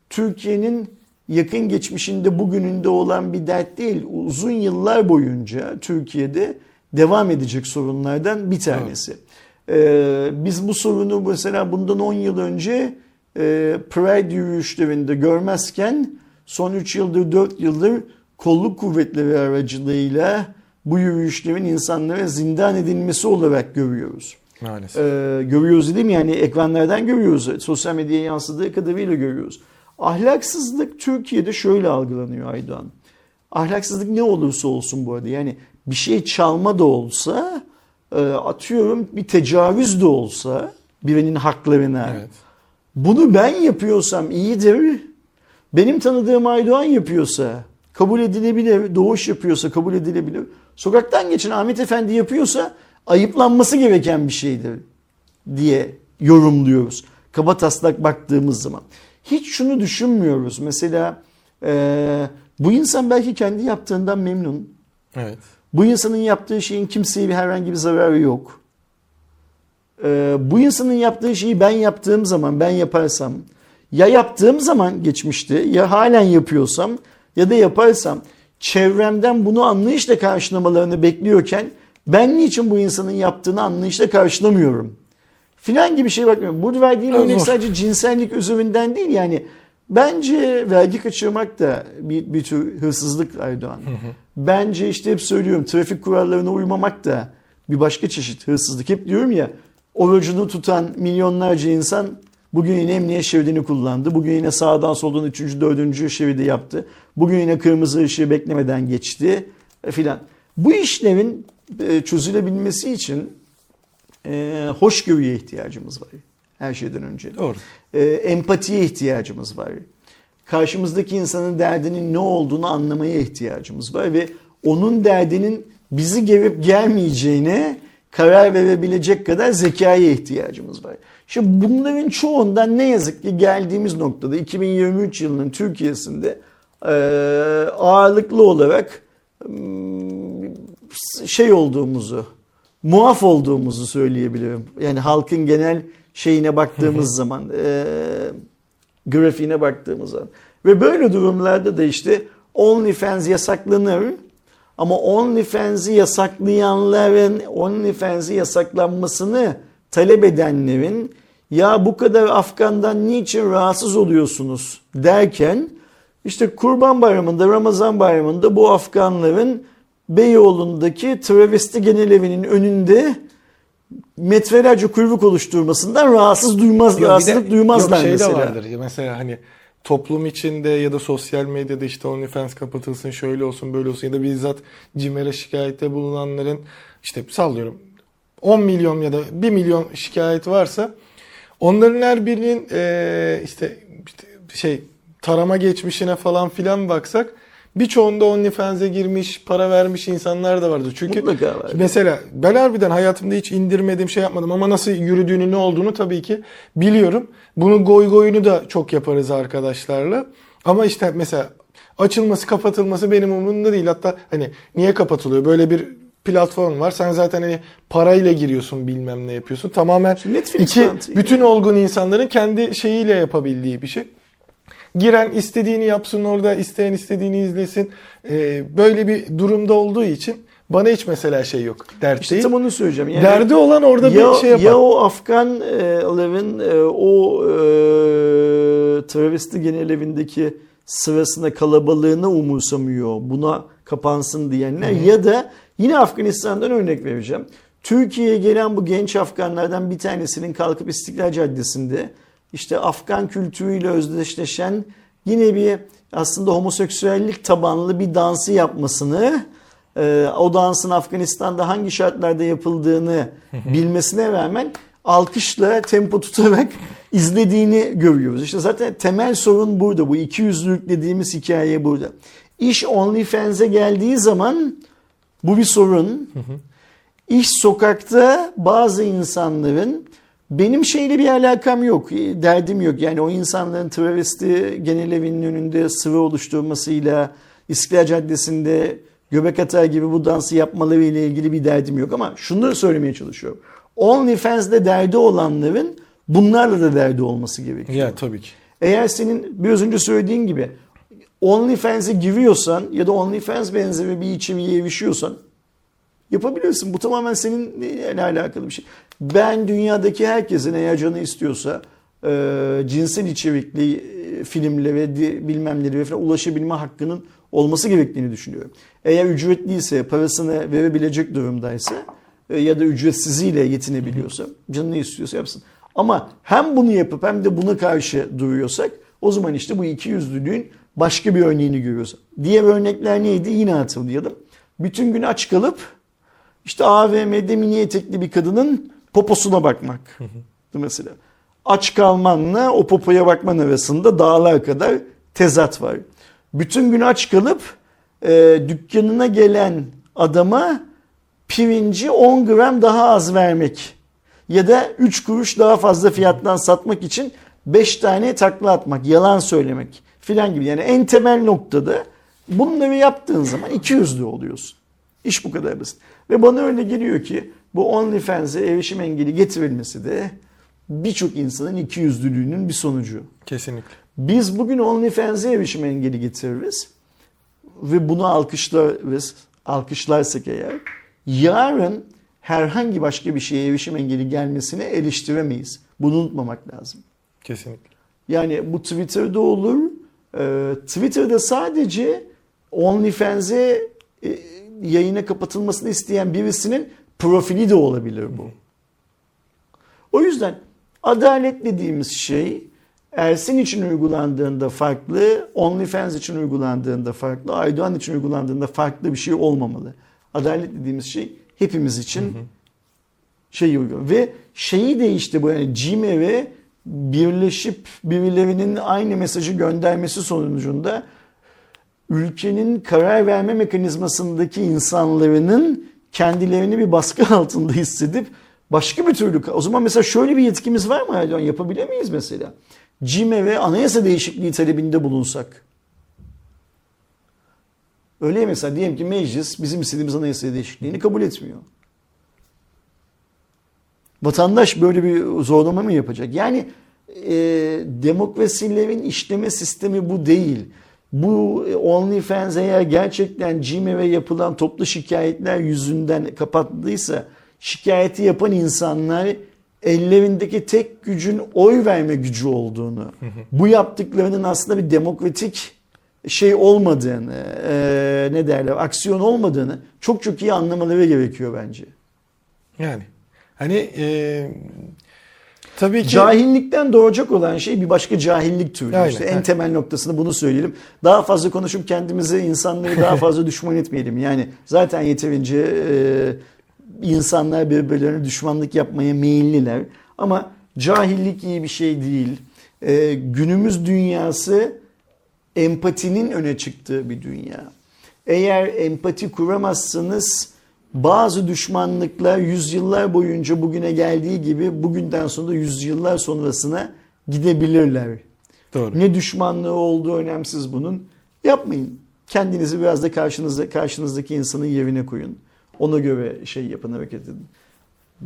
Türkiye'nin yakın geçmişinde bugününde olan bir dert değil. Uzun yıllar boyunca Türkiye'de devam edecek sorunlardan bir tanesi. Ee, biz bu sorunu mesela bundan 10 yıl önce e, Pride yürüyüşlerinde görmezken son 3 yıldır 4 yıldır kolluk kuvvetleri aracılığıyla bu yürüyüşlerin insanlara zindan edilmesi olarak görüyoruz. Maalesef. Ee, görüyoruz dedim yani ekranlardan görüyoruz. Sosyal medyaya yansıdığı kadarıyla görüyoruz. Ahlaksızlık Türkiye'de şöyle algılanıyor Aydoğan. Ahlaksızlık ne olursa olsun bu arada yani bir şey çalma da olsa e, atıyorum bir tecavüz de olsa birinin haklarına Evet. Bunu ben yapıyorsam iyidir. Benim tanıdığım Aydoğan yapıyorsa kabul edilebilir. Doğuş yapıyorsa kabul edilebilir. Sokaktan geçen Ahmet Efendi yapıyorsa ayıplanması gereken bir şeydir diye yorumluyoruz. Kaba taslak baktığımız zaman. Hiç şunu düşünmüyoruz. Mesela e, bu insan belki kendi yaptığından memnun. Evet. Bu insanın yaptığı şeyin kimseye bir herhangi bir zararı yok. Ee, bu insanın yaptığı şeyi ben yaptığım zaman, ben yaparsam, ya yaptığım zaman geçmişte, ya halen yapıyorsam, ya da yaparsam, çevremden bunu anlayışla karşılamalarını bekliyorken, ben niçin bu insanın yaptığını anlayışla karşılamıyorum? Filan gibi şey bakmıyorum. Burada verdiğim örnek sadece cinsellik üzerinden değil yani. Bence vergi kaçırmak da bir, bir tür hırsızlık Erdoğan. Bence işte hep söylüyorum trafik kurallarına uymamak da bir başka çeşit hırsızlık. Hep diyorum ya orucunu tutan milyonlarca insan bugün yine emniyet şeridini kullandı. Bugün yine sağdan soldan üçüncü, dördüncü şeridi yaptı. Bugün yine kırmızı ışığı beklemeden geçti e, filan. Bu işlerin e, çözülebilmesi için e, hoşgörüye ihtiyacımız var her şeyden önce. Doğru. E, empatiye ihtiyacımız var. Karşımızdaki insanın derdinin ne olduğunu anlamaya ihtiyacımız var ve onun derdinin bizi gelip gelmeyeceğine karar verebilecek kadar zekaya ihtiyacımız var. Şimdi bunların çoğundan ne yazık ki geldiğimiz noktada 2023 yılının Türkiye'sinde e, ağırlıklı olarak şey olduğumuzu, muaf olduğumuzu söyleyebilirim. Yani halkın genel şeyine baktığımız zaman, e, grafiğine baktığımız zaman. Ve böyle durumlarda da işte OnlyFans yasaklanır. Ama OnlyFans'i yasaklayanların, OnlyFans'i yasaklanmasını talep edenlerin ya bu kadar Afgan'dan niçin rahatsız oluyorsunuz derken işte Kurban Bayramı'nda, Ramazan Bayramı'nda bu Afganların Beyoğlu'ndaki travesti genel evinin önünde metrelerce kuyruk oluşturmasından rahatsız duymaz, Yok, de- rahatsızlık duymazlar yok, şey mesela. de vardır. Mesela hani toplum içinde ya da sosyal medyada işte OnlyFans kapatılsın, şöyle olsun, böyle olsun ya da bizzat CİMER'e şikayette bulunanların işte sallıyorum 10 milyon ya da 1 milyon şikayet varsa onların her birinin işte, işte şey tarama geçmişine falan filan baksak birçoğunda OnlyFans'e girmiş, para vermiş insanlar da vardır. Çünkü Mutlaka var. Mesela ben harbiden hayatımda hiç indirmedim şey yapmadım ama nasıl yürüdüğünü ne olduğunu tabii ki biliyorum. Bunun goy goyunu da çok yaparız arkadaşlarla. Ama işte mesela açılması kapatılması benim umurumda değil. Hatta hani niye kapatılıyor? Böyle bir platform var. Sen zaten hani parayla giriyorsun bilmem ne yapıyorsun. Tamamen Netflix iki bütün olgun insanların kendi şeyiyle yapabildiği bir şey. Giren istediğini yapsın orada, isteyen istediğini izlesin. Ee, böyle bir durumda olduğu için bana hiç mesela şey yok. Dert İşte değil. tam onu söyleyeceğim. Yani Derdi olan orada ya, bir şey yapar. ya o Afganların e, o e, travesti genel evindeki sırasında kalabalığını umursamıyor. Buna kapansın diyenler ya da yine Afganistan'dan örnek vereceğim. Türkiye'ye gelen bu genç Afganlardan bir tanesinin kalkıp İstiklal Caddesi'nde işte Afgan kültürüyle özdeşleşen yine bir aslında homoseksüellik tabanlı bir dansı yapmasını e, o dansın Afganistan'da hangi şartlarda yapıldığını bilmesine rağmen alkışla tempo tutarak izlediğini görüyoruz. İşte zaten temel sorun burada. Bu iki yüzlülük dediğimiz hikaye burada. İş OnlyFans'e geldiği zaman bu bir sorun. İş sokakta bazı insanların benim şeyle bir alakam yok, derdim yok. Yani o insanların travesti genel evinin önünde sıvı oluşturmasıyla İstiklal Caddesi'nde göbek atar gibi bu dansı yapmaları ile ilgili bir derdim yok. Ama şunu söylemeye çalışıyorum. OnlyFans'de derdi olanların bunlarla da derdi olması gerekiyor. Ya tabii ki. Eğer senin biraz önce söylediğin gibi OnlyFans'e giriyorsan ya da OnlyFans benzeri bir içeriğe erişiyorsan yapabilirsin. Bu tamamen seninle alakalı bir şey. Ben dünyadaki herkesin eğer canı istiyorsa e, cinsel içerikli e, filmlere, di- bilmemleri falan ulaşabilme hakkının olması gerektiğini düşünüyorum. Eğer ücretliyse, parasını verebilecek durumdaysa e, ya da ücretsiziyle yetinebiliyorsa, canını istiyorsa yapsın. Ama hem bunu yapıp hem de buna karşı duruyorsak o zaman işte bu iki yüzlülüğün başka bir örneğini görüyoruz. Diğer örnekler neydi? Yine hatırlayalım. Bütün gün aç kalıp işte AVM'de mini etekli bir kadının poposuna bakmak. mesela. Aç kalmanla o popoya bakman arasında dağlar kadar tezat var. Bütün gün aç kalıp e, dükkanına gelen adama pirinci 10 gram daha az vermek ya da 3 kuruş daha fazla fiyattan satmak için 5 tane takla atmak, yalan söylemek filan gibi. Yani en temel noktada bunları yaptığın zaman iki yüzlü oluyorsun. İş bu kadar basit. Ve bana öyle geliyor ki bu OnlyFans'e erişim engeli getirilmesi de birçok insanın iki yüzlülüğünün bir sonucu. Kesinlikle. Biz bugün OnlyFans'e erişim engeli getiririz ve bunu alkışlarız, alkışlarsak eğer yarın herhangi başka bir şeye erişim engeli gelmesini eleştiremeyiz. Bunu unutmamak lazım. Kesinlikle. Yani bu Twitter'da olur. Ee, Twitter'da sadece OnlyFans'e e, yayına kapatılmasını isteyen birisinin profili de olabilir bu. O yüzden adalet dediğimiz şey Ersin için uygulandığında farklı, OnlyFans için uygulandığında farklı, Aydoğan için uygulandığında farklı bir şey olmamalı. Adalet dediğimiz şey hepimiz için şey uygun. Ve şeyi de işte bu yani CİMER'e birleşip birilerinin aynı mesajı göndermesi sonucunda ülkenin karar verme mekanizmasındaki insanların kendilerini bir baskı altında hissedip başka bir türlü o zaman mesela şöyle bir yetkimiz var mı Erdoğan yapabilir miyiz mesela? CİME ve anayasa değişikliği talebinde bulunsak. Öyle mesela diyelim ki meclis bizim istediğimiz anayasa değişikliğini kabul etmiyor. Vatandaş böyle bir zorlama mı yapacak? Yani e, demokrasilerin işleme sistemi bu değil. Bu OnlyFans eğer gerçekten CİMER'e yapılan toplu şikayetler yüzünden kapattıysa şikayeti yapan insanlar ellerindeki tek gücün oy verme gücü olduğunu, bu yaptıklarının aslında bir demokratik şey olmadığını, e, ne derler, aksiyon olmadığını çok çok iyi anlamaları gerekiyor bence. Yani hani e, tabii ki Cahillikten doğacak olan şey bir başka cahillik türü. Aynen, işte en aynen. temel noktasını bunu söyleyelim. Daha fazla konuşup kendimizi, insanları daha fazla düşman etmeyelim. Yani zaten yeterince e, insanlar birbirlerine düşmanlık yapmaya meyilliler. Ama cahillik iyi bir şey değil. E, günümüz dünyası empatinin öne çıktığı bir dünya. Eğer empati kuramazsanız bazı düşmanlıklar yüzyıllar boyunca bugüne geldiği gibi bugünden sonra yüzyıllar sonrasına gidebilirler. doğru. Ne düşmanlığı olduğu önemsiz bunun. Yapmayın. Kendinizi biraz da karşınızda karşınızdaki insanın yerine koyun. Ona göre şey yapın hareket edin.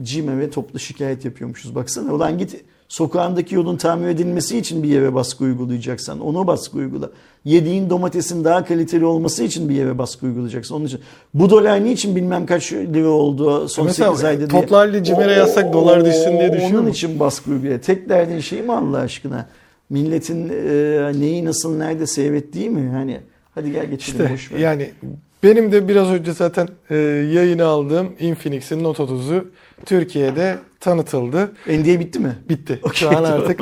CİME ve toplu şikayet yapıyormuşuz. Baksana ulan git sokağındaki yolun tamir edilmesi için bir yere baskı uygulayacaksan onu baskı uygula. Yediğin domatesin daha kaliteli olması için bir yere baskı uygulayacaksın. Onun için bu dolar niçin bilmem kaç lira oldu son Mesela 8 ayda diye. toplu halde CİMER'e yazsak dolar düşsün diye düşünüyor Onun için baskı uyguluyor. Tek derdin şey mi Allah aşkına? Milletin e, neyi nasıl nerede seyrettiği mi? Hani hadi gel geçelim İşte boş ver. yani Benim de biraz önce zaten e, yayını aldığım Infinix'in Note 30'u Türkiye'de tanıtıldı. NDA bitti mi? Bitti. Okey, Şu an artık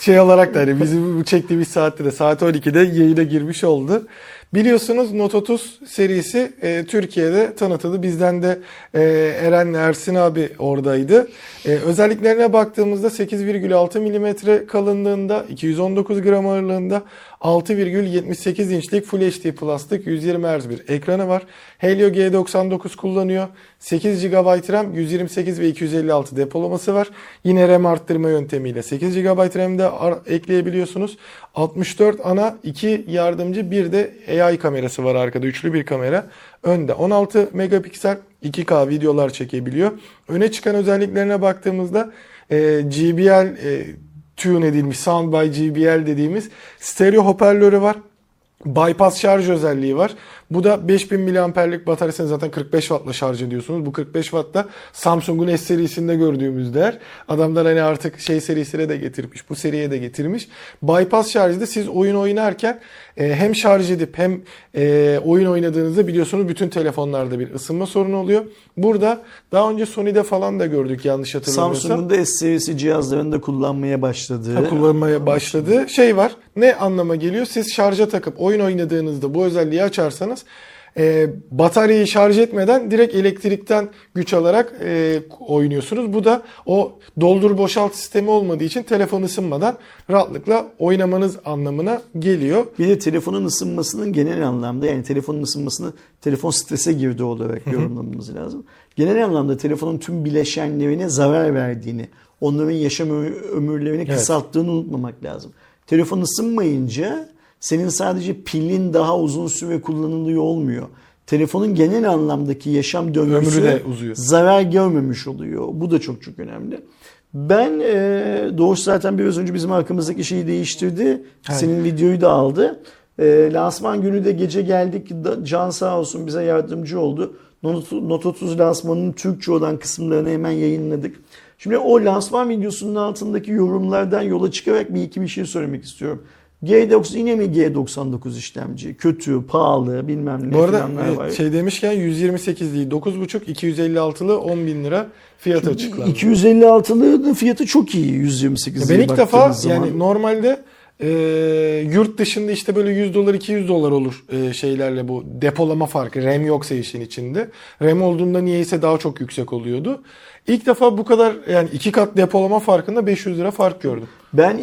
şey olarak da hani bizim bu çektiğimiz saatte de saat 12'de yayına girmiş oldu. Biliyorsunuz Note 30 serisi e, Türkiye'de tanıtıldı. Bizden de e, Eren Ersin abi oradaydı. E, özelliklerine baktığımızda 8,6 mm kalınlığında, 219 gram ağırlığında, 6,78 inçlik Full HD Plus'lık 120 Hz bir ekranı var. Helio G99 kullanıyor. 8 GB RAM, 128 ve 256 depolaması var. Yine RAM arttırma yöntemiyle 8 GB RAM de ekleyebiliyorsunuz. 64 ana, 2 yardımcı, bir de AI kamerası var arkada. Üçlü bir kamera. Önde 16 megapiksel 2K videolar çekebiliyor. Öne çıkan özelliklerine baktığımızda e, GBL e, tune edilmiş Sound by GBL dediğimiz stereo hoparlörü var. Bypass şarj özelliği var. Bu da 5000 mAh'lik bataryasını zaten 45 Watt'la şarj ediyorsunuz. Bu 45 Watt da Samsung'un S serisinde gördüğümüz değer. Adamlar hani artık şey serisine de getirmiş. Bu seriye de getirmiş. Bypass şarjda siz oyun oynarken e, hem şarj edip hem e, oyun oynadığınızda biliyorsunuz bütün telefonlarda bir ısınma sorunu oluyor. Burada daha önce Sony'de falan da gördük yanlış hatırlamıyorsam. Samsung'un da S serisi cihazlarında kullanmaya başladığı. kullanmaya başladığı şey var. Ne anlama geliyor? Siz şarja takıp oyun oynadığınızda bu özelliği açarsanız e, bataryayı şarj etmeden direkt elektrikten güç alarak e, oynuyorsunuz. Bu da o doldur boşalt sistemi olmadığı için telefon ısınmadan rahatlıkla oynamanız anlamına geliyor. Bir de telefonun ısınmasının genel anlamda yani telefonun ısınmasını telefon strese girdi olarak yorumlamamız lazım. Genel anlamda telefonun tüm bileşenlerine zarar verdiğini, onların yaşam ömürlerini Evet. kısalttığını unutmamak lazım. Telefon ısınmayınca senin sadece pilin daha uzun süre kullanılıyor olmuyor. Telefonun genel anlamdaki yaşam döngüsü Ömrü de uzuyor. zarar görmemiş oluyor. Bu da çok çok önemli. Ben e, Doğuş zaten biraz önce bizim arkamızdaki şeyi değiştirdi. Evet. Senin videoyu da aldı. E, lansman günü de gece geldik. Can sağ olsun bize yardımcı oldu. Note 30 lansmanının Türkçe olan kısımlarını hemen yayınladık. Şimdi o lansman videosunun altındaki yorumlardan yola çıkarak bir iki bir şey söylemek istiyorum. G90 yine mi G99 işlemci? Kötü, pahalı, bilmem ne Bu arada falanlar var. e, şey demişken 128 değil 9.5 256'lı 10 bin lira fiyat açıklandı. 256'lı fiyatı çok iyi 128 Ben ilk defa zaman. yani normalde e, yurt dışında işte böyle 100 dolar 200 dolar olur e, şeylerle bu depolama farkı RAM yoksa işin içinde. RAM olduğunda niyeyse daha çok yüksek oluyordu. İlk defa bu kadar yani iki kat depolama farkında 500 lira fark gördüm. Ben e,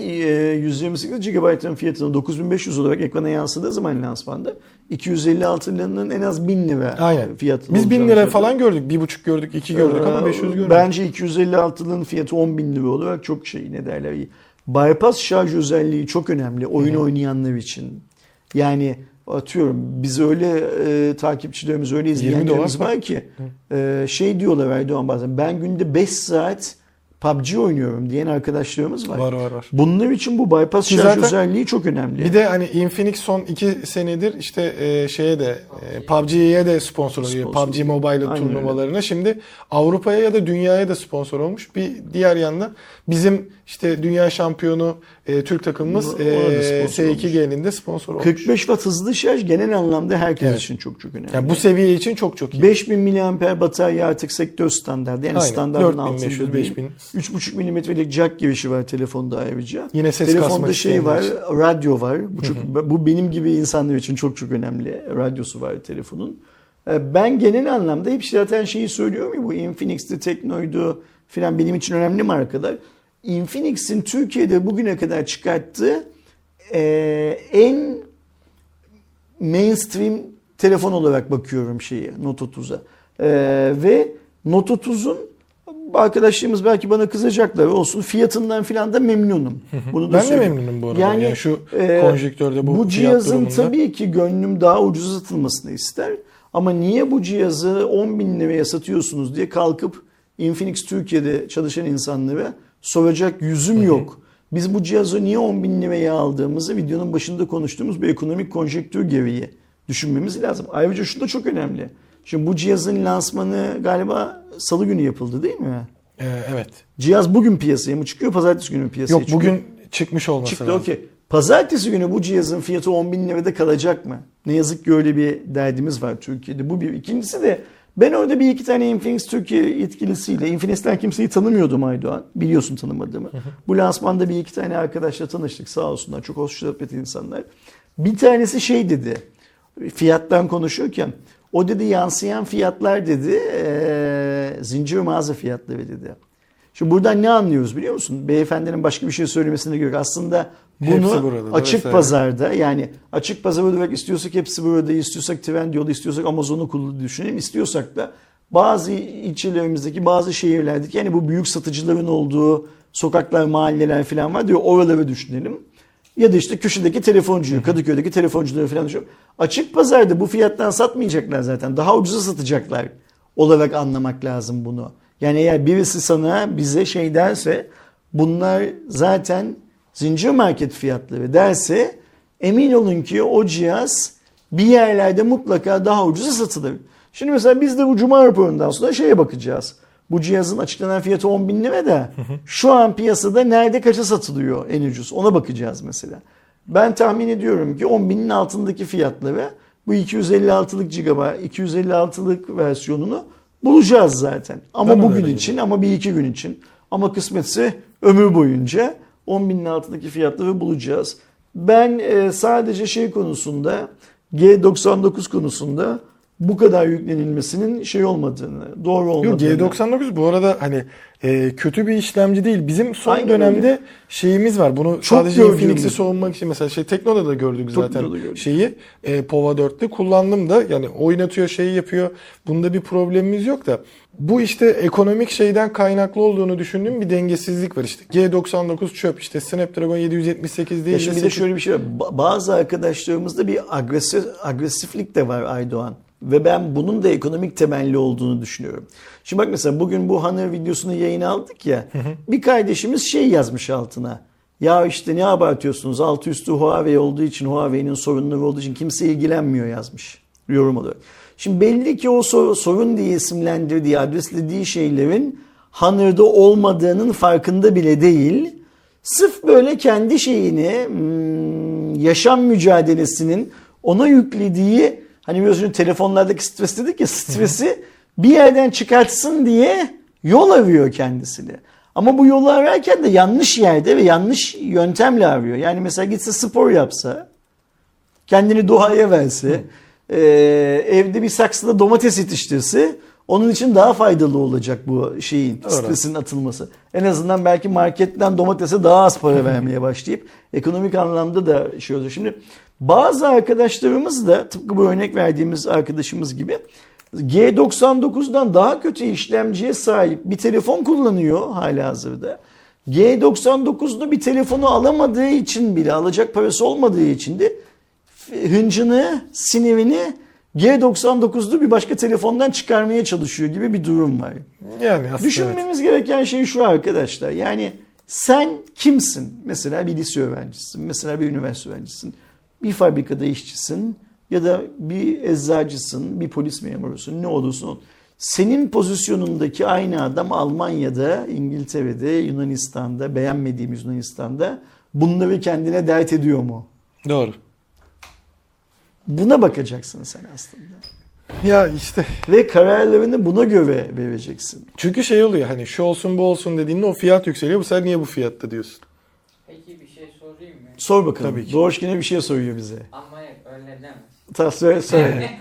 128 GB'ın fiyatını 9500 olarak ekrana yansıdığı zaman lansmanda 256 liranın en az 1000 lira Aynen. fiyatı Biz 1000 olacağını lira söyledim. falan gördük. 1,5 gördük, 2 gördük ama Ee, 500 görmedik. Bence 256'nın fiyatı 10 bin lira olarak çok şey ne derler iyi. Bypass şarj özelliği çok önemli oyun oynayanlar için. Yani atıyorum biz öyle e, takipçilerimiz öyle 20 izleyenlerimiz var ki e, şey diyorlar Erdoğan bazen ben günde 5 saat PUBG oynuyorum diyen arkadaşlarımız var. Var var var. Bunlar için bu bypass şarj zaten- özelliği çok önemli. Bir de hani Infinix son 2 senedir işte e, şeye de e, PUBG'ye de sponsor oluyor. Sponsor. PUBG Mobile Aynen turnuvalarına. Şimdi Avrupa'ya ya da dünyaya da sponsor olmuş. Bir diğer yandan bizim işte dünya şampiyonu e, Türk takımımız e, sponsor S2G'nin de sponsor olmuş. 45 watt hızlı şarj genel anlamda herkes Evet. için çok çok önemli. Yani bu seviye için çok çok iyi. 5000 mAh batarya artık sektör standartı. Yani Aynen. standartın 4500, altında değil. 5000. 3.5 milimetrelik jack girişi var telefonda ayrıca. Yine ses Telefonda şey var, isteyenler radyo var. Bu, çok, bu benim gibi insanlar için çok çok önemli. Radyosu var telefonun. Ee, Ben genel anlamda hep zaten şeyi söylüyorum ya bu Infinix'ti, Tekno'ydu filan benim için önemli markalar. Infinix'in Türkiye'de bugüne kadar çıkarttığı e, en mainstream telefon olarak bakıyorum şeye Note 30'a. Ee, ve Note 30'un arkadaşlarımız belki bana kızacaklar olsun fiyatından filan da memnunum. Bunu da Ben de söyleyeyim. memnunum bu arada. Yani, şu e, konjektörde bu, bu cihazın durumunda. tabii ki gönlüm daha ucuz satılmasını ister. Ama niye bu cihazı 10 bin liraya satıyorsunuz diye kalkıp Infinix Türkiye'de çalışan insanlara soracak yüzüm yok. Biz bu cihazı niye 10 bin liraya aldığımızı videonun başında konuştuğumuz bir ekonomik konjektür gereği düşünmemiz lazım. Ayrıca şu da çok önemli. Şimdi bu cihazın lansmanı galiba salı günü yapıldı değil mi? E, evet. Cihaz bugün piyasaya mı çıkıyor, pazartesi günü piyasaya Yok çıkıyor? bugün çıkmış olması Çıktı lazım. okey. pazartesi günü bu cihazın fiyatı 10 bin lirada kalacak mı? Ne yazık ki öyle bir derdimiz var Türkiye'de. Bu bir. İkincisi de ben orada bir iki tane Infinix Türkiye yetkilisiyle, Infinix'ten kimseyi tanımıyordum Aydoğan. Biliyorsun tanımadığımı. Bu lansmanda bir iki tane arkadaşla tanıştık sağ olsunlar. Çok hoş sohbet insanlar. Bir tanesi şey dedi. Fiyattan konuşurken. O dedi yansıyan fiyatlar dedi. eee, zincir mağaza fiyatları dedi. Şimdi buradan ne anlıyoruz biliyor musun? Beyefendinin başka bir şey söylemesine göre aslında bunu burada açık vesaire. pazarda yani açık pazar olarak istiyorsak hepsi burada, istiyorsak Trendyol'da, istiyorsak Amazon'u kullan düşünelim, istiyorsak da bazı ilçelerimizdeki, bazı şehirlerdeki yani bu büyük satıcıların olduğu sokaklar, mahalleler falan var diyor oraları düşünelim. Ya da işte köşedeki telefoncuyu, Kadıköy'deki telefoncuları falan düşünelim. Açık pazarda bu fiyattan satmayacaklar zaten. Daha ucuza satacaklar olarak anlamak lazım bunu. Yani eğer birisi sana bize şey derse bunlar zaten zincir market fiyatları derse emin olun ki o cihaz bir yerlerde mutlaka daha ucuza satılır. Şimdi mesela biz de bu cuma raporundan sonra şeye bakacağız. Bu cihazın açıklanan fiyatı 10 bin lira da şu an piyasada nerede kaça satılıyor en ucuz ona bakacağız mesela. Ben tahmin ediyorum ki 10 binin altındaki fiyatları bu 256'lık GB, 256'lık versiyonunu bulacağız zaten. Ama da bugün için ama bir iki gün için. Ama kısmetse ömür boyunca 10 binin altındaki fiyatları bulacağız. Ben e, sadece şey konusunda G99 konusunda bu kadar yüklenilmesinin şey olmadığını, doğru olmadığını. Yok G99 bu arada hani e, kötü bir işlemci değil. Bizim son Aynen dönemde öyle. şeyimiz var. Bunu Çok sadece. Infinix'i savunmak için mesela şey Tekno'da da gördük zaten Tekno'da gördük. şeyi. E, Pova 4'te kullandım da yani oynatıyor şeyi yapıyor. Bunda bir problemimiz yok da bu işte ekonomik şeyden kaynaklı olduğunu düşündüğüm bir dengesizlik var işte. G99 çöp işte Snapdragon 778 değil. Ya şimdi bir de şöyle bir şey var. Ba- Bazı arkadaşlarımızda bir agresif, agresiflik de var Aydoğan. Ve ben bunun da ekonomik temelli olduğunu düşünüyorum. Şimdi bak mesela bugün bu Honor videosunu yayına aldık ya. Bir kardeşimiz şey yazmış altına. Ya işte ne abartıyorsunuz altı üstü Huawei olduğu için Huawei'nin sorunları olduğu için kimse ilgilenmiyor yazmış yorum olarak. Şimdi belli ki o sor- sorun diye isimlendirdiği, adreslediği şeylerin Honor'da olmadığının farkında bile değil. Sırf böyle kendi şeyini, hmm, yaşam mücadelesinin ona yüklediği, hani önce telefonlardaki stres dedik ya, stresi bir yerden çıkartsın diye yol arıyor kendisini. Ama bu yolu ararken de yanlış yerde ve yanlış yöntemle arıyor. Yani mesela gitse spor yapsa, kendini doğaya verse, e, evde bir saksıda domates yetiştirse onun için daha faydalı olacak bu şeyin stresin atılması. En azından belki marketten domatese daha az para vermeye başlayıp ekonomik anlamda da şey olacak. Şimdi bazı arkadaşlarımız da tıpkı bu örnek verdiğimiz arkadaşımız gibi G99'dan daha kötü işlemciye sahip bir telefon kullanıyor hala hazırda. G99'lu bir telefonu alamadığı için bile alacak parası olmadığı için de hıncını, sinirini G99'lu bir başka telefondan çıkarmaya çalışıyor gibi bir durum var. Yani aslında evet. Düşünmemiz gereken şey şu arkadaşlar. Yani sen kimsin? Mesela bir lise öğrencisisin, mesela bir üniversite öğrencisisin, bir fabrikada işçisin ya da bir eczacısın, bir polis memurusun, ne olursun ol. Senin pozisyonundaki aynı adam Almanya'da, İngiltere'de, Yunanistan'da, beğenmediğimiz Yunanistan'da bunları kendine dert ediyor mu? Doğru. Buna bakacaksın sen aslında. Ya işte Ve kararlarını buna göre vereceksin. çünkü şey oluyor hani şu olsun bu olsun dediğinde o fiyat yükseliyor. Bu sefer niye bu fiyatta diyorsun? Peki bir şey sorayım mı? Sor bakalım. Tabii ki. Doğuş yine bir şey soruyor bize. Ama öyle demez. Ta söyle söyle.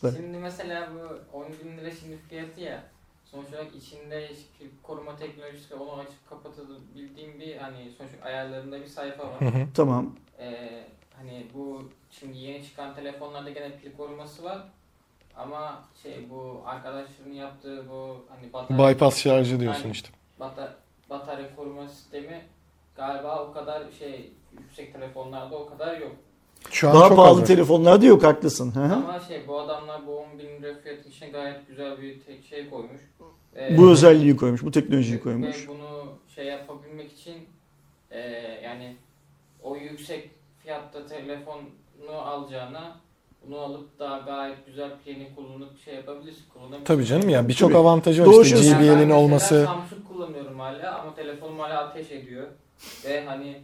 Şimdi mesela bu 10 bin lira şimdi fiyatı ya. Sonuç olarak içinde işte koruma teknolojisi onu açıp kapatabildiğim bir hani sonuç ayarlarında bir sayfa var. tamam. Ee, hani bu şimdi yeni çıkan telefonlarda gene pil koruması var. Ama şey bu arkadaşların yaptığı bu hani batarya, Bypass şarjı diyorsun Aynen. işte. bata- batarya koruma sistemi galiba o kadar şey yüksek telefonlarda o kadar yok. Şu an Daha çok pahalı az. telefonlarda yok haklısın. Hı hı. Ama şey bu adamlar bu 10 bin lira fiyatın içine gayet güzel bir tek şey koymuş. Ee, Bu özelliği koymuş, bu teknolojiyi ve koymuş. bunu şey yapabilmek için e, yani o yüksek fiyatta telefonu alacağına bunu alıp daha gayet güzel pilini kullanıp şey yapabilirsin. kullanabilirsin. Tabii canım ya birçok Tabii. avantajı var Doğru işte söylüyorsun. Yani ben mesela olması. Samsung kullanıyorum hala ama telefonum hala ateş ediyor. Ve hani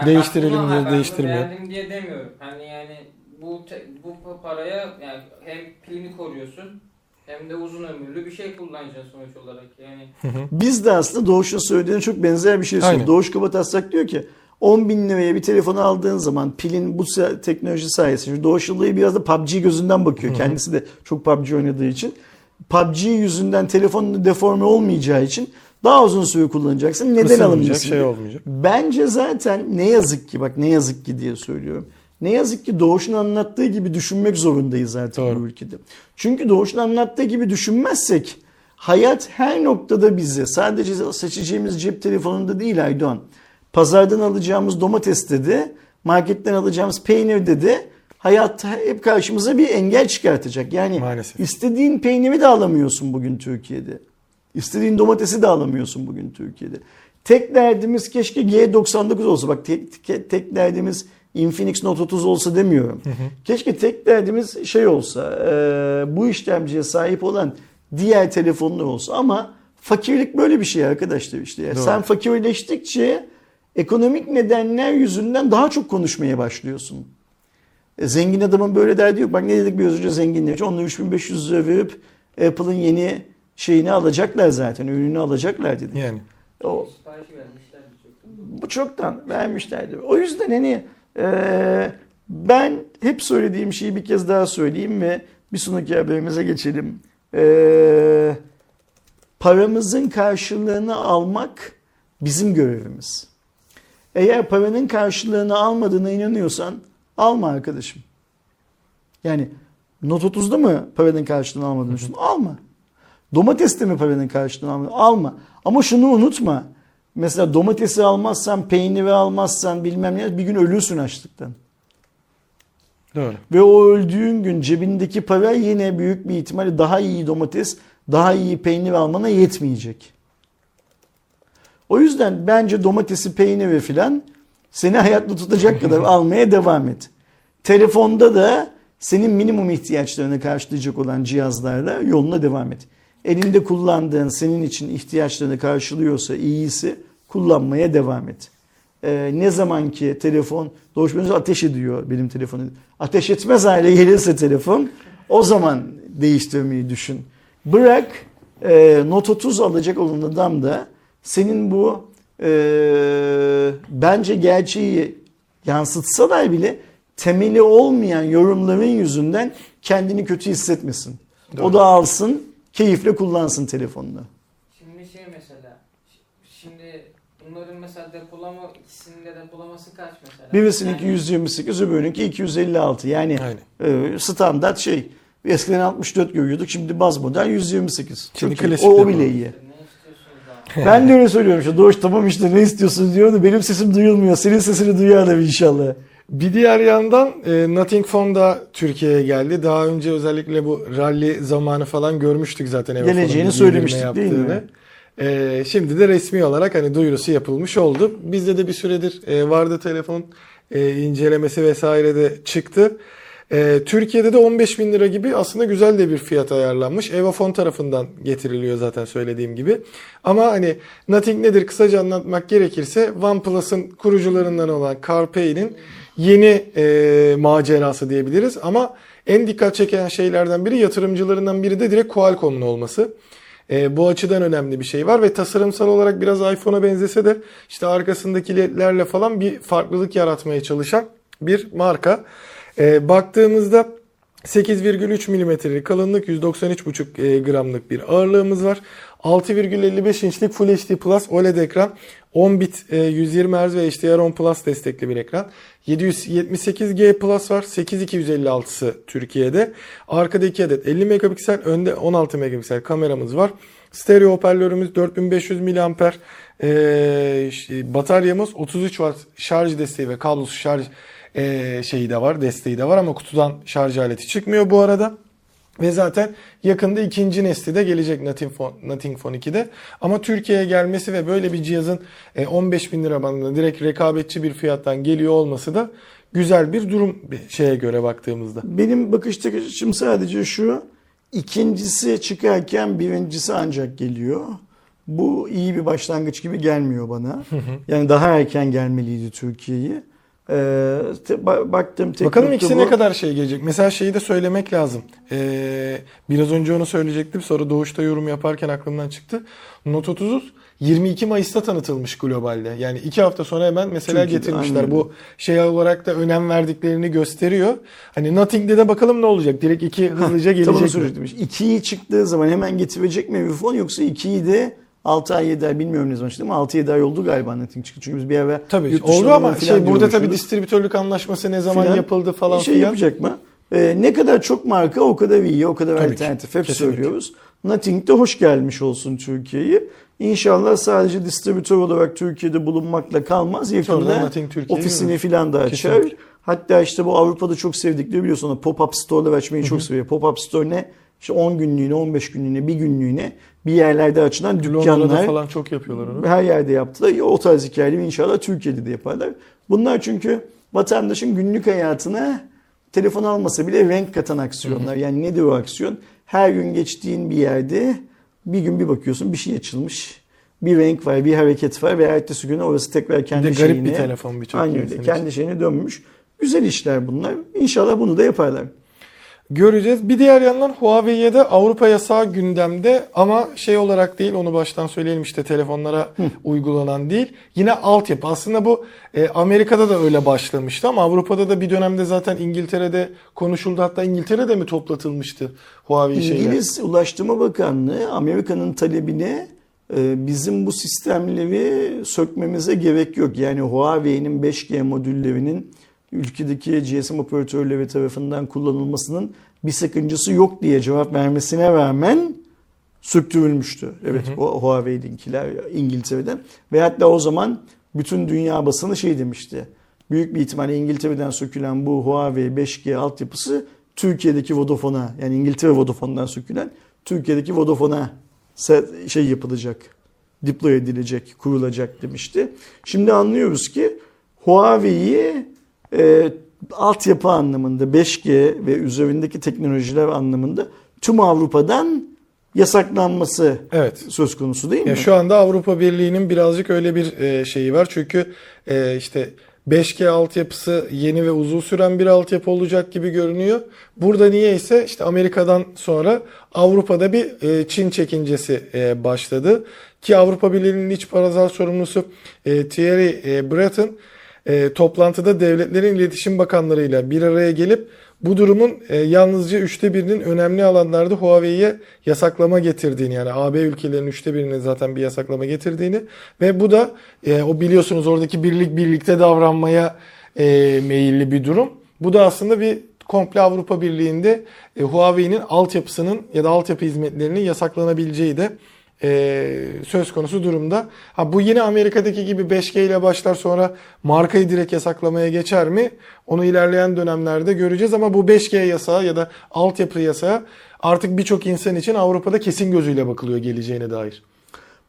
Yani Değiştirelim diye değiştirmiyor. Beğendim diye demiyorum. Hani yani bu te- bu paraya yani hem pilini koruyorsun hem de uzun ömürlü bir şey kullanacaksın sonuç olarak. Yani Biz de aslında Doğuş'un söylediğine çok benzer bir şey söylüyoruz. Aynen. Doğuş Kabataslak diyor ki 10 bin liraya bir telefon aldığın zaman pilin bu se- teknoloji sayesinde Doğuş Yıllı'yı biraz da PUBG gözünden bakıyor. Kendisi de çok PUBG oynadığı için. PUBG yüzünden telefonun deforme olmayacağı için daha uzun süre kullanacaksın. Neden alınmasın? şey olmayacak. Bence zaten ne yazık ki bak ne yazık ki diye söylüyorum. Ne yazık ki Doğuş'un anlattığı gibi düşünmek zorundayız artık Doğru. bu ülkede. Çünkü Doğuş'un anlattığı gibi düşünmezsek hayat her noktada bize sadece seçeceğimiz cep telefonunda değil Aydoğan. Pazardan alacağımız domateste de marketten alacağımız peynirde de hayat hep karşımıza bir engel çıkartacak. Yani Maalesef. istediğin peyniri de alamıyorsun bugün Türkiye'de. İstediğin domatesi de alamıyorsun bugün Türkiye'de. Tek derdimiz keşke G99 olsa. Bak tek, tek, tek derdimiz Infinix Note 30 olsa demiyorum. Keşke tek derdimiz şey olsa e, bu işlemciye sahip olan diğer telefonlar olsa ama fakirlik böyle bir şey arkadaşlar işte. Yani sen fakirleştikçe ekonomik nedenler yüzünden daha çok konuşmaya başlıyorsun. E, Zengin adamın böyle derdi yok. Bak ne dedik biraz önce zenginler için. Onunla 3500 lira verip Apple'ın yeni şeyini alacaklar zaten. Ürünü alacaklar dedik. Yani. O, bu çoktan vermişlerdi. O yüzden hani e, ben hep söylediğim şeyi bir kez daha söyleyeyim ve bir sonraki haberimize geçelim. E, paramızın karşılığını almak bizim görevimiz. Eğer paranın karşılığını almadığına inanıyorsan alma arkadaşım. Yani Note 30'da mı paranın karşılığını almadığını düşünüyorsun? Alma. Domateste mi paranın karşılığını almadığını? Alma. Ama şunu unutma. Mesela domatesi almazsan, peyniri almazsan bilmem ne bir gün ölürsün açlıktan. Doğru. Ve o öldüğün gün cebindeki para yine büyük bir ihtimalle daha iyi domates, daha iyi peynir almana yetmeyecek. O yüzden bence domatesi, peyniri filan seni hayatta tutacak kadar almaya devam et. Telefonda da senin minimum ihtiyaçlarını karşılayacak olan cihazlarla yoluna devam et. Elinde kullandığın senin için ihtiyaçlarını karşılıyorsa iyisi kullanmaya devam et. Ee, ne zaman ki telefon Doğuş ateş ediyor benim telefonu. Ateş etmez hale gelirse telefon o zaman değiştirmeyi düşün. Bırak e, Note 30 alacak olan adam da senin bu e, bence gerçeği yansıtsalar bile temeli olmayan yorumların yüzünden kendini kötü hissetmesin. O Doğru. da alsın, keyifle kullansın telefonunu. Şimdi şey mesela şimdi bunların mesela depolama ikisinin de depolaması kaç mesela? Birisininki Yani 128, öbürününki 256. Yani e, standart şey. Eskiden 64 görüyorduk, şimdi baz model 128. Şimdi Çok iyi. klasik O, o depo. bile iyi. Ne istiyorsunuz daha? Ben de öyle söylüyorum işte. Doğuş tamam işte ne istiyorsun diyor da benim sesim duyulmuyor. Senin sesini duyarlar inşallah. Bir diğer yandan e, Nothing Phone da Türkiye'ye geldi. Daha önce özellikle bu rally zamanı falan görmüştük zaten. Evofon'un Geleceğini söylemiştik değil mi? E, şimdi de resmi olarak hani duyurusu yapılmış oldu. Bizde de bir süredir e, vardı telefon e, incelemesi vesaire de çıktı. E, Türkiye'de de 15 bin lira gibi aslında güzel de bir fiyat ayarlanmış. Evofon tarafından getiriliyor zaten söylediğim gibi. Ama hani Nothing nedir kısaca anlatmak gerekirse OnePlus'ın kurucularından olan CarPlay'nin yeni e, macerası diyebiliriz. Ama en dikkat çeken şeylerden biri yatırımcılarından biri de direkt Qualcomm'un olması. E, bu açıdan önemli bir şey var ve tasarımsal olarak biraz iPhone'a benzese de işte arkasındaki ledlerle falan bir farklılık yaratmaya çalışan bir marka. E, baktığımızda 8,3 milimetrelik kalınlık 193,5 e, gramlık bir ağırlığımız var. 6,55 inçlik Full HD Plus OLED ekran. 10 bit e, 120 Hz ve HDR10 Plus destekli bir ekran. 778G Plus var. 8256'sı Türkiye'de. Arkada 2 adet 50 megapiksel, önde 16 megapiksel kameramız var. Stereo hoparlörümüz 4500 mAh. E, ş- bataryamız 33 Watt şarj desteği ve kablosuz şarj e, şeyi de var, desteği de var ama kutudan şarj aleti çıkmıyor bu arada. Ve zaten yakında ikinci nesli de gelecek Nothing Phone, Nothing Phone 2'de. Ama Türkiye'ye gelmesi ve böyle bir cihazın e, 15 bin lira bandında direkt rekabetçi bir fiyattan geliyor olması da güzel bir durum bir şeye göre baktığımızda. Benim bakış açım sadece şu. İkincisi çıkarken birincisi ancak geliyor. Bu iyi bir başlangıç gibi gelmiyor bana. Yani daha erken gelmeliydi Türkiye'yi. Ee, baktım tek Bakalım ikisi bu. ne kadar şey gelecek. Mesela şeyi de söylemek lazım. Ee, biraz önce onu söyleyecektim. Sonra Doğuş'ta yorum yaparken aklımdan çıktı. Note 30 22 Mayıs'ta tanıtılmış globalde. Yani iki hafta sonra hemen mesela Türkiye'de, getirmişler. aynen. Bu şey olarak da önem verdiklerini gösteriyor. Hani Nothing'de de bakalım ne olacak. Direkt iki hızlıca Tam onu gelecek söyleyecektim. 2'yi çıktığı zaman hemen getirecek mi bir fon yoksa 2'yi de 6 ay 7 ay bilmiyorum ne zaman çıktı ama 6-7 ay oldu galiba Nothing çıktı. Çünkü biz bir ara Tabii yurt oldu ama şey burada tabii distribütörlük anlaşması ne zaman Filan. yapıldı falan şey filan. yapacak mı? Ee, ne kadar çok marka o kadar iyi, o kadar Tabii ki, alternatif. Hep kesinlikle. söylüyoruz. Nothing de hoş gelmiş olsun Türkiye'yi. İnşallah sadece distribütör olarak Türkiye'de bulunmakla kalmaz. Yakında ofisini filan da açar. Kesinlikle. Hatta işte bu Avrupa'da çok sevdikleri biliyorsun pop-up store'lar açmayı çok seviyor. Pop-up store ne? İşte 10 günlüğüne, 15 günlüğüne, bir günlüğüne bir yerlerde açılan Londra'da dükkanlar. falan çok yapıyorlar onu. Her yerde yaptılar. O tarz hikayeleri inşallah Türkiye'de de yaparlar. Bunlar çünkü vatandaşın günlük hayatına telefon almasa bile renk katan aksiyonlar. Yani nedir o aksiyon? Her gün geçtiğin bir yerde bir gün bir bakıyorsun bir şey açılmış. Bir renk var, bir hareket var ve ertesi gün orası tekrar Bir kendi de garip şeyine, bir telefon birçok Aynen öyle, kendi şeyine dönmüş. Güzel işler bunlar. İnşallah bunu da yaparlar. Göreceğiz. Bir diğer yandan Huawei'ye de Avrupa yasağı gündemde ama şey olarak değil onu baştan söyleyelim işte telefonlara uygulanan değil. Yine altyapı. Aslında bu e, Amerika'da da öyle başlamıştı ama Avrupa'da da bir dönemde zaten İngiltere'de konuşuldu. Hatta İngiltere'de mi toplatılmıştı Huawei şeyler? İngiliz Ulaştırma Bakanlığı Amerika'nın talebine e, bizim bu sistemleri sökmemize gerek yok. Yani Huawei'nin 5G modüllerinin ülkedeki GSM operatörleri tarafından kullanılmasının bir sakıncası yok diye cevap vermesine rağmen söktürülmüştü. Evet o Huawei'dinkiler İngiltere'den. Ve hatta o zaman bütün dünya basını şey demişti. Büyük bir ihtimalle İngiltere'den sökülen bu Huawei 5G altyapısı Türkiye'deki Vodafone'a yani İngiltere Vodafone'dan sökülen Türkiye'deki Vodafone'a şey yapılacak. Deploy edilecek, kurulacak demişti. Şimdi anlıyoruz ki Huawei'yi e, altyapı anlamında 5G ve üzerindeki teknolojiler anlamında tüm Avrupa'dan yasaklanması Evet. söz konusu değil mi? Ya şu anda Avrupa Birliği'nin birazcık öyle bir e, şeyi var. Çünkü e, işte 5G altyapısı yeni ve uzun süren bir altyapı olacak gibi görünüyor. Burada niye ise işte Amerika'dan sonra Avrupa'da bir e, Çin çekincesi e, başladı. Ki Avrupa Birliği'nin iç pazar sorumlusu e, Thierry e, Breton e, toplantıda devletlerin iletişim bakanlarıyla bir araya gelip bu durumun e, yalnızca üçte birinin önemli alanlarda Huawei'ye yasaklama getirdiğini yani AB ülkelerinin üçte birinin zaten bir yasaklama getirdiğini ve bu da e, o biliyorsunuz oradaki birlik birlikte davranmaya e, meyilli bir durum. Bu da aslında bir komple Avrupa Birliği'nde e, Huawei'nin altyapısının ya da altyapı hizmetlerinin yasaklanabileceği de e, söz konusu durumda. Ha bu yine Amerika'daki gibi 5G ile başlar sonra markayı direkt yasaklamaya geçer mi? Onu ilerleyen dönemlerde göreceğiz ama bu 5G yasağı ya da altyapı yasağı artık birçok insan için Avrupa'da kesin gözüyle bakılıyor geleceğine dair.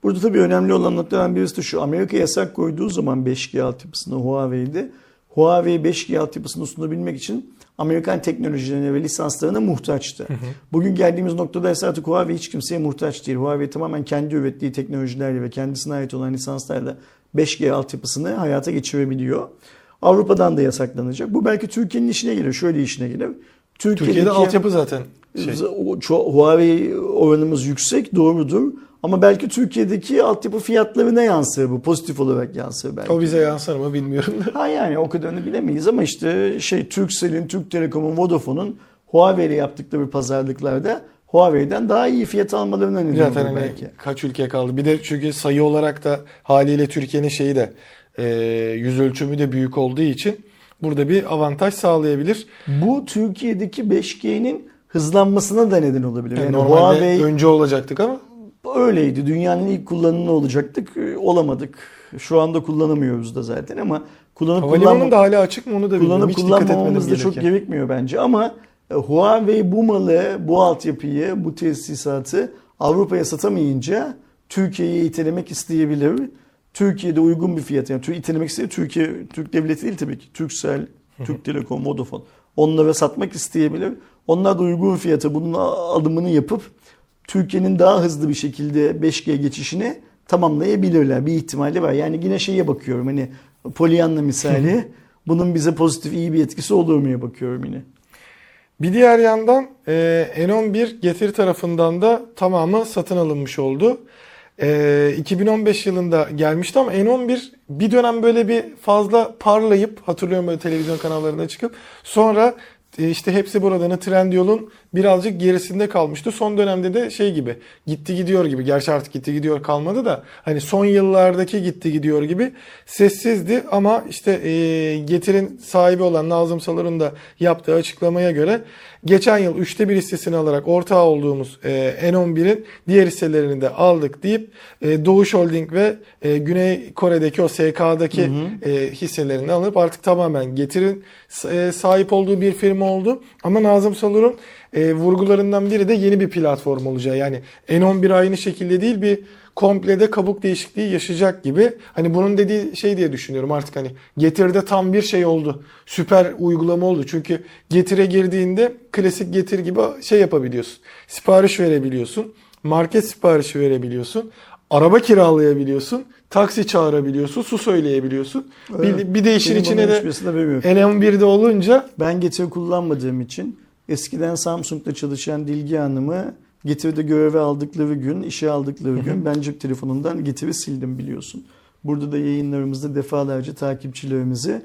Burada tabii önemli olan noktadan birisi de şu. Amerika yasak koyduğu zaman 5G altyapısını Huawei'de Huawei 5G altyapısını sunabilmek için Amerikan teknolojilerine ve lisanslarına muhtaçtı. Bugün geldiğimiz noktada ise artık Huawei hiç kimseye muhtaç değil. Huawei tamamen kendi ürettiği teknolojilerle ve kendisine ait olan lisanslarla 5G altyapısını hayata geçirebiliyor. Avrupa'dan da yasaklanacak. Bu belki Türkiye'nin işine gelir. Şöyle işine gelir. Türkiye'de altyapı zaten şey. Huawei oranımız yüksek doğrudur. Ama belki Türkiye'deki altyapı fiyatlarına yansır bu. Pozitif olarak yansır belki. O bize yansır mı bilmiyorum. Ha yani o kadarını bilemeyiz ama işte şey Turkcell'in, Türk Telekom'un, Vodafone'un Huawei ile yaptıkları pazarlıklarda Huawei'den daha iyi fiyat almalarına neden Zaten hani belki. kaç ülke kaldı. Bir de çünkü sayı olarak da haliyle Türkiye'nin şeyi de e, yüz ölçümü de büyük olduğu için burada bir avantaj sağlayabilir. Bu Türkiye'deki 5G'nin hızlanmasına da neden olabilir. Yani Yani normalde Huawei önce olacaktık ama öyleydi. Dünyanın ilk kullanımı olacaktık. Ee, Olamadık. Şu anda kullanamıyoruz da zaten ama kullanıp havalimanı kullanma- da hala açık mı onu da kullanıp kullanmamamız da çok gerekmiyor bence ama e, Huawei bu malı, bu altyapıyı, bu tesisatı Avrupa'ya satamayınca Türkiye'ye itelemek isteyebilir. Türkiye'de uygun bir fiyat yani itelemek isteyebilir. Türkiye Türk devleti değil tabii ki. Turkcell, Türk Telekom, Vodafone. Onlara satmak isteyebilir. Onlar da uygun fiyata bunun alımını yapıp Türkiye'nin daha hızlı bir şekilde 5G geçişine tamamlayabilirler. Bir ihtimali var. Yani yine şeye bakıyorum hani Pollyanna misali bunun bize pozitif iyi bir etkisi olur muya bakıyorum yine. Bir diğer yandan e, N11 Getir tarafından da tamamı satın alınmış oldu. E, 2015 yılında gelmişti ama N11 bir dönem böyle bir fazla parlayıp hatırlıyorum böyle televizyon kanallarında çıkıp sonra e, işte hepsi buradanı Trendyol'un birazcık gerisinde kalmıştı. Son dönemde de şey gibi gitti gidiyor gibi. Gerçi artık gitti gidiyor kalmadı da hani son yıllardaki gitti gidiyor gibi sessizdi ama işte e, Getir'in sahibi olan Nazım Salur'un da yaptığı açıklamaya göre geçen yıl üçte bir hissesini alarak ortağı olduğumuz e, N11'in diğer hisselerini de aldık deyip e, Doğuş Holding ve e, Güney Kore'deki o SK'daki e, hisselerini alıp artık tamamen Getir'in e, sahip olduğu bir firma oldu. Ama Nazım Salur'un e, vurgularından biri de yeni bir platform olacağı. Yani N11 aynı şekilde değil bir komplede kabuk değişikliği yaşayacak gibi. Hani bunun dediği şey diye düşünüyorum artık hani Getir'de tam bir şey oldu. Süper uygulama oldu. Çünkü Getir'e girdiğinde klasik Getir gibi şey yapabiliyorsun. Sipariş verebiliyorsun. Market siparişi verebiliyorsun. Araba kiralayabiliyorsun. Taksi çağırabiliyorsun. Su söyleyebiliyorsun. Evet. Bir, bir de işin içine de hiçbirisini haberim yok. N11'de olunca Ben Getir kullanmadığım için eskiden Samsung'da çalışan Dilgi Hanım'ı Getir'de göreve aldıkları gün, işe aldıkları gün ben cep telefonundan Getir'i sildim biliyorsun. Burada da yayınlarımızda defalarca takipçilerimizi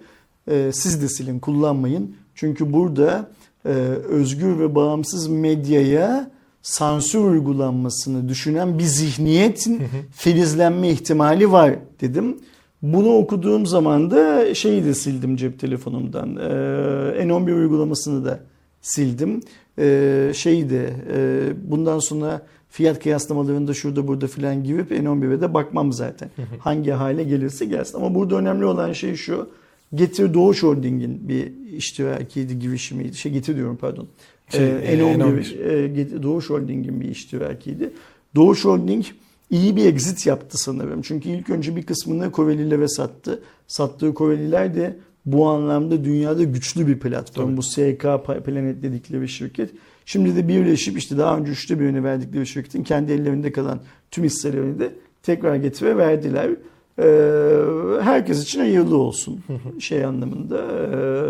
e, siz de silin, kullanmayın. Çünkü burada e, özgür ve bağımsız medyaya sansür uygulanmasını düşünen bir zihniyetin filizlenme ihtimali var dedim. Bunu okuduğum zaman da şeyi de sildim cep telefonumdan. Ee, N11 uygulamasını da sildim. Ee, şeyi de e, bundan sonra fiyat kıyaslamalarında şurada burada filan girip N11'e de bakmam zaten. Hangi hale gelirse gelsin. Ama burada önemli olan şey şu. Getir Doğuş Holding'in bir iştirakiydi, girişimiydi. Şey Getir diyorum pardon. Şey, Ee, e, N11, N11. e, Get- Doğuş Holding'in bir iştirakiydi. Doğuş Holding iyi bir exit yaptı sanırım. Çünkü ilk önce bir kısmını Korelilere sattı. Sattığı Koreliler de bu anlamda dünyada güçlü bir platform. Tabii. Bu SK Planet dedikleri şirket. Şimdi de birleşip işte daha önce üçte birini verdikleri şirketin kendi ellerinde kalan tüm hisselerini de tekrar getire verdiler. Ee, herkes için hayırlı olsun şey anlamında,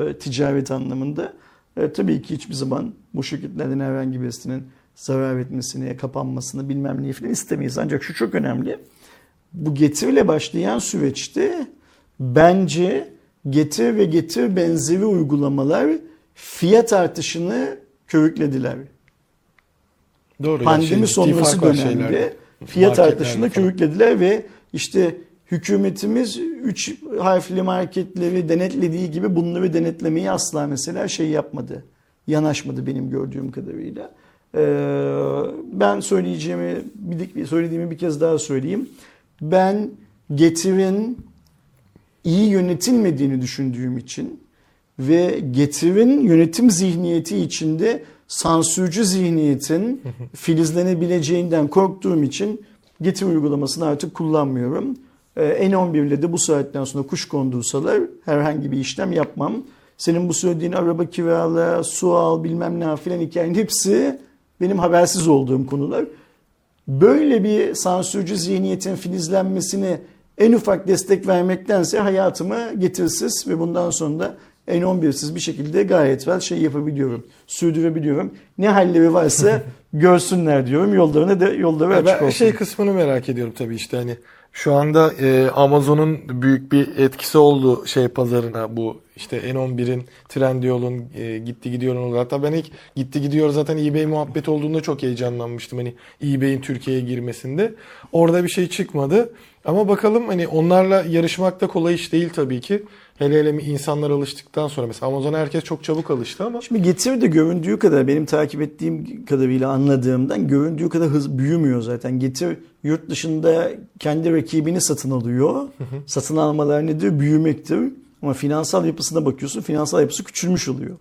e, ticaret anlamında. E, tabii ki hiçbir zaman bu şirketlerden herhangi birisinin zarar etmesini, kapanmasını bilmem neyi falan istemeyiz. Ancak şu çok önemli. Bu getiriyle başlayan süreçte bence getir ve getir benzeri uygulamalar fiyat artışını körüklediler. doğru. yani Pandemi ciddi sonrası dönemde fiyat artışını körüklediler ve işte hükümetimiz 3 harfli marketleri denetlediği gibi bunları denetlemeyi asla mesela şey yapmadı. Yanaşmadı benim gördüğüm kadarıyla. Ee, ben söyleyeceğimi, bir- söylediğimi bir kez daha söyleyeyim. Ben getirin iyi yönetilmediğini düşündüğüm için ve getirin yönetim zihniyeti içinde sansürcü zihniyetin filizlenebileceğinden korktuğum için getir uygulamasını artık kullanmıyorum. Ee, N11 ile de bu saatten sonra kuş kondursalar herhangi bir işlem yapmam. Senin bu söylediğin araba kirala, su al bilmem ne filan hikayenin hepsi benim habersiz olduğum konular. Böyle bir sansürcü zihniyetin filizlenmesine en ufak destek vermektense hayatımı getirsiz ve bundan sonra da N11'siz bir şekilde gayet well şey yapabiliyorum. Sürdürebiliyorum. Ne halleri varsa görsünler diyorum. Yollarına da yolları açık ben olsun. şey kısmını merak ediyorum tabii işte hani şu anda e, Amazon'un büyük bir etkisi oldu şey pazarına bu işte N11'in Trendyol'un e, gitti gidiyor oldu. Hatta ben ilk gitti gidiyor zaten eBay muhabbeti olduğunda çok heyecanlanmıştım hani eBay'in Türkiye'ye girmesinde. Orada bir şey çıkmadı. Ama bakalım hani onlarla yarışmak da kolay iş değil tabii ki. Hele hele insanlar alıştıktan sonra mesela Amazon'a herkes çok çabuk alıştı ama Şimdi Getir de göründüğü kadar benim takip ettiğim kadarıyla anladığımdan göründüğü kadar hız büyümüyor zaten. Getir yurt dışında kendi rakibini satın alıyor. Satın almalar nedir? Büyümektir. Ama finansal yapısına bakıyorsun finansal yapısı küçülmüş oluyor.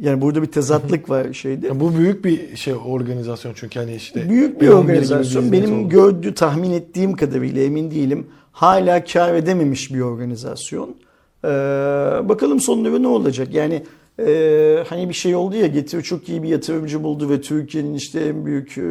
Yani burada bir tezatlık var şeyde. ya bu büyük bir şey organizasyon çünkü hani işte Büyük bir N11 gibi organizasyon. Benim oldu. gördüğü, tahmin ettiğim kadarıyla emin değilim. Hala kar edememiş bir organizasyon. Ee, bakalım sonları ne olacak? Yani e, hani bir şey oldu ya Getir çok iyi bir yatırımcı buldu ve Türkiye'nin işte en büyük e,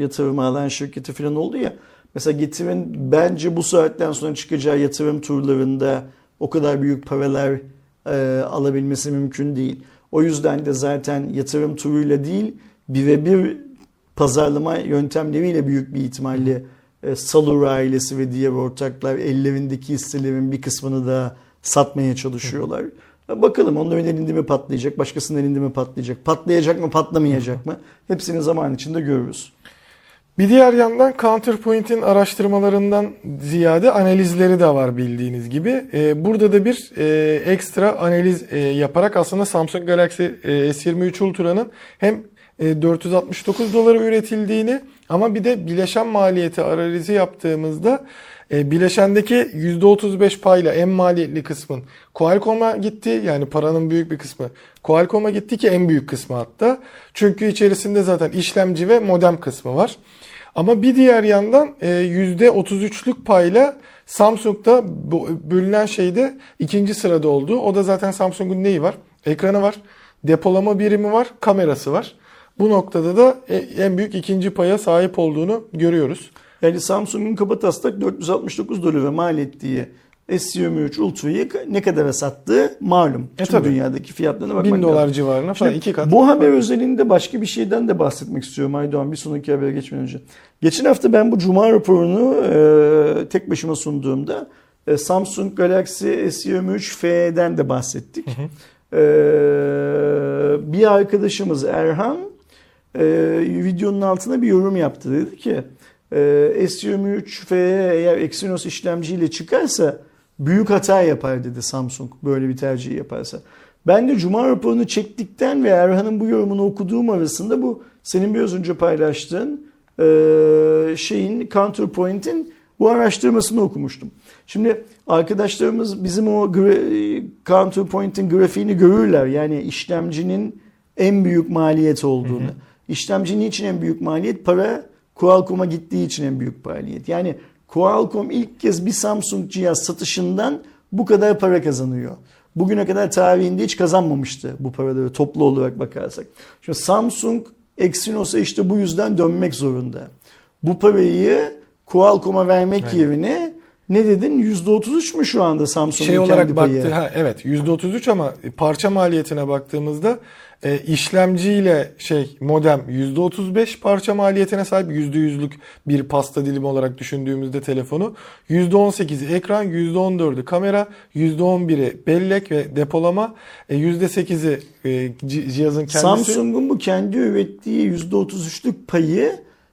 yatırımı alan şirketi falan oldu ya. Mesela getirin bence bu saatten sonra çıkacağı yatırım turlarında o kadar büyük paralar e, alabilmesi mümkün değil. O yüzden de zaten yatırım turuyla değil birebir pazarlama yöntemleriyle büyük bir ihtimalle e, Salur ailesi ve diğer ortaklar ellerindeki hisselerin bir kısmını da satmaya çalışıyorlar. Bakalım onların elinde mi patlayacak, başkasının elinde mi patlayacak, patlayacak mı, patlamayacak mı? Hepsini zaman içinde görürüz. Bir diğer yandan Counterpoint'in araştırmalarından ziyade analizleri de var bildiğiniz gibi. Ee, burada da bir e, ekstra analiz e, yaparak aslında Samsung Galaxy e, S23 Ultra'nın hem e, 469 dolara üretildiğini ama bir de bileşen maliyeti analizi yaptığımızda bileşendeki %35 payla en maliyetli kısmın Qualcomm'a gitti. Yani paranın büyük bir kısmı Qualcomm'a gitti ki en büyük kısmı hatta. Çünkü içerisinde zaten işlemci ve modem kısmı var. Ama bir diğer yandan e, %33'lük payla Samsung'da bölünen şeyde ikinci sırada olduğu. O da zaten Samsung'un neyi var? Ekranı var, depolama birimi var, kamerası var. Bu noktada da e, en büyük ikinci paya sahip olduğunu görüyoruz. Yani Samsung'un kaba taslak 469 dolara mal ettiği S23 Ultra'yı ne kadara sattığı malum. E, Tüm tabii. dünyadaki fiyatlarına bakmak 1000 dolar lazım. civarına falan Şimdi iki kat. Bu haber özelinde başka bir şeyden de bahsetmek istiyorum Aydoğan bir sonraki habere geçmeden önce. Geçen hafta ben bu Cuma raporunu e, tek başıma sunduğumda e, Samsung Galaxy S23 FE'den de bahsettik. E, bir arkadaşımız Erhan e, videonun altına bir yorum yaptı. Dedi ki e, S23 FE eğer Exynos işlemciyle çıkarsa büyük hata yapar dedi Samsung böyle bir tercih yaparsa. Ben de Cuma raporunu çektikten ve Erhan'ın bu yorumunu okuduğum arasında bu senin biraz önce paylaştığın e, şeyin Counterpoint'in bu araştırmasını okumuştum. Şimdi arkadaşlarımız bizim o gra- Counterpoint'in grafiğini görürler. Yani işlemcinin en büyük maliyet olduğunu. İşlemci niçin en büyük maliyet? Para Qualcomm'a gittiği için en büyük maliyet. Yani Qualcomm ilk kez bir Samsung cihaz satışından bu kadar para kazanıyor. Bugüne kadar tarihinde hiç kazanmamıştı bu paraları toplu olarak bakarsak. Şimdi Samsung Exynos'a işte bu yüzden dönmek zorunda. Bu parayı Qualcomm'a vermek Aynen. yerine ne dedin? %33 mü şu anda Samsung'un şey kendi olarak payı? baktı ha evet %33 ama parça maliyetine baktığımızda e, işlemciyle şey modem %35 parça maliyetine sahip %100'lük bir pasta dilimi olarak düşündüğümüzde telefonu %18'i ekran, %14'ü kamera, %11'i bellek ve depolama, e, %8'i e, ci- cihazın kendisi. Samsung'un bu kendi ürettiği %33'lük payı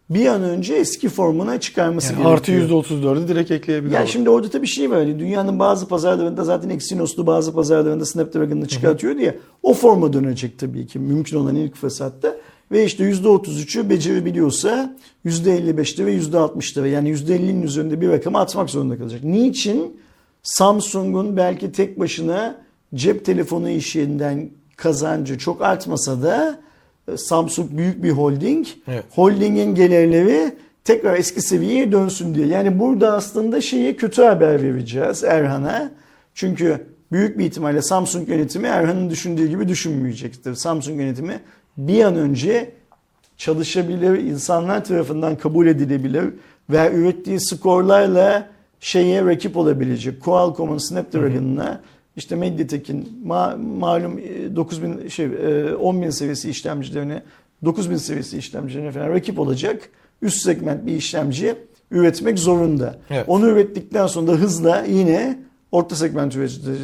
bir an önce eski formuna çıkarması yani artı gerekiyor. %34'ü direkt ekleyebilir. Ya şimdi orada tabii şey var. Hani dünyanın bazı pazarlarında zaten Exynos'lu bazı pazarlarında Snapdragon'ını çıkartıyordu ya. O forma dönecek tabii ki. Mümkün olan ilk fırsatta. Ve işte %33'ü becerebiliyorsa %55'te ve %60'ta ve yani %50'nin üzerinde bir rakamı atmak zorunda kalacak. Niçin? Samsung'un belki tek başına cep telefonu işinden kazancı çok artmasa da Samsung büyük bir holding. Evet. Holdingin gelirleri tekrar eski seviyeye dönsün diye. Yani burada aslında şeye kötü haber vereceğiz Erhan'a. Çünkü büyük bir ihtimalle Samsung yönetimi Erhan'ın düşündüğü gibi düşünmeyecektir. Samsung yönetimi bir an önce çalışabilir, insanlar tarafından kabul edilebilir ve ürettiği skorlarla şeye rakip olabilecek. Qualcomm'un Snapdragon'ına işte Mediatek'in ma- malum e, 9000 şey e, 10000 seviyesi işlemcilerine 9000 seviyesi işlemcilerine falan rakip olacak üst segment bir işlemci üretmek zorunda. Evet. Onu ürettikten sonra da hızla yine orta segment üretici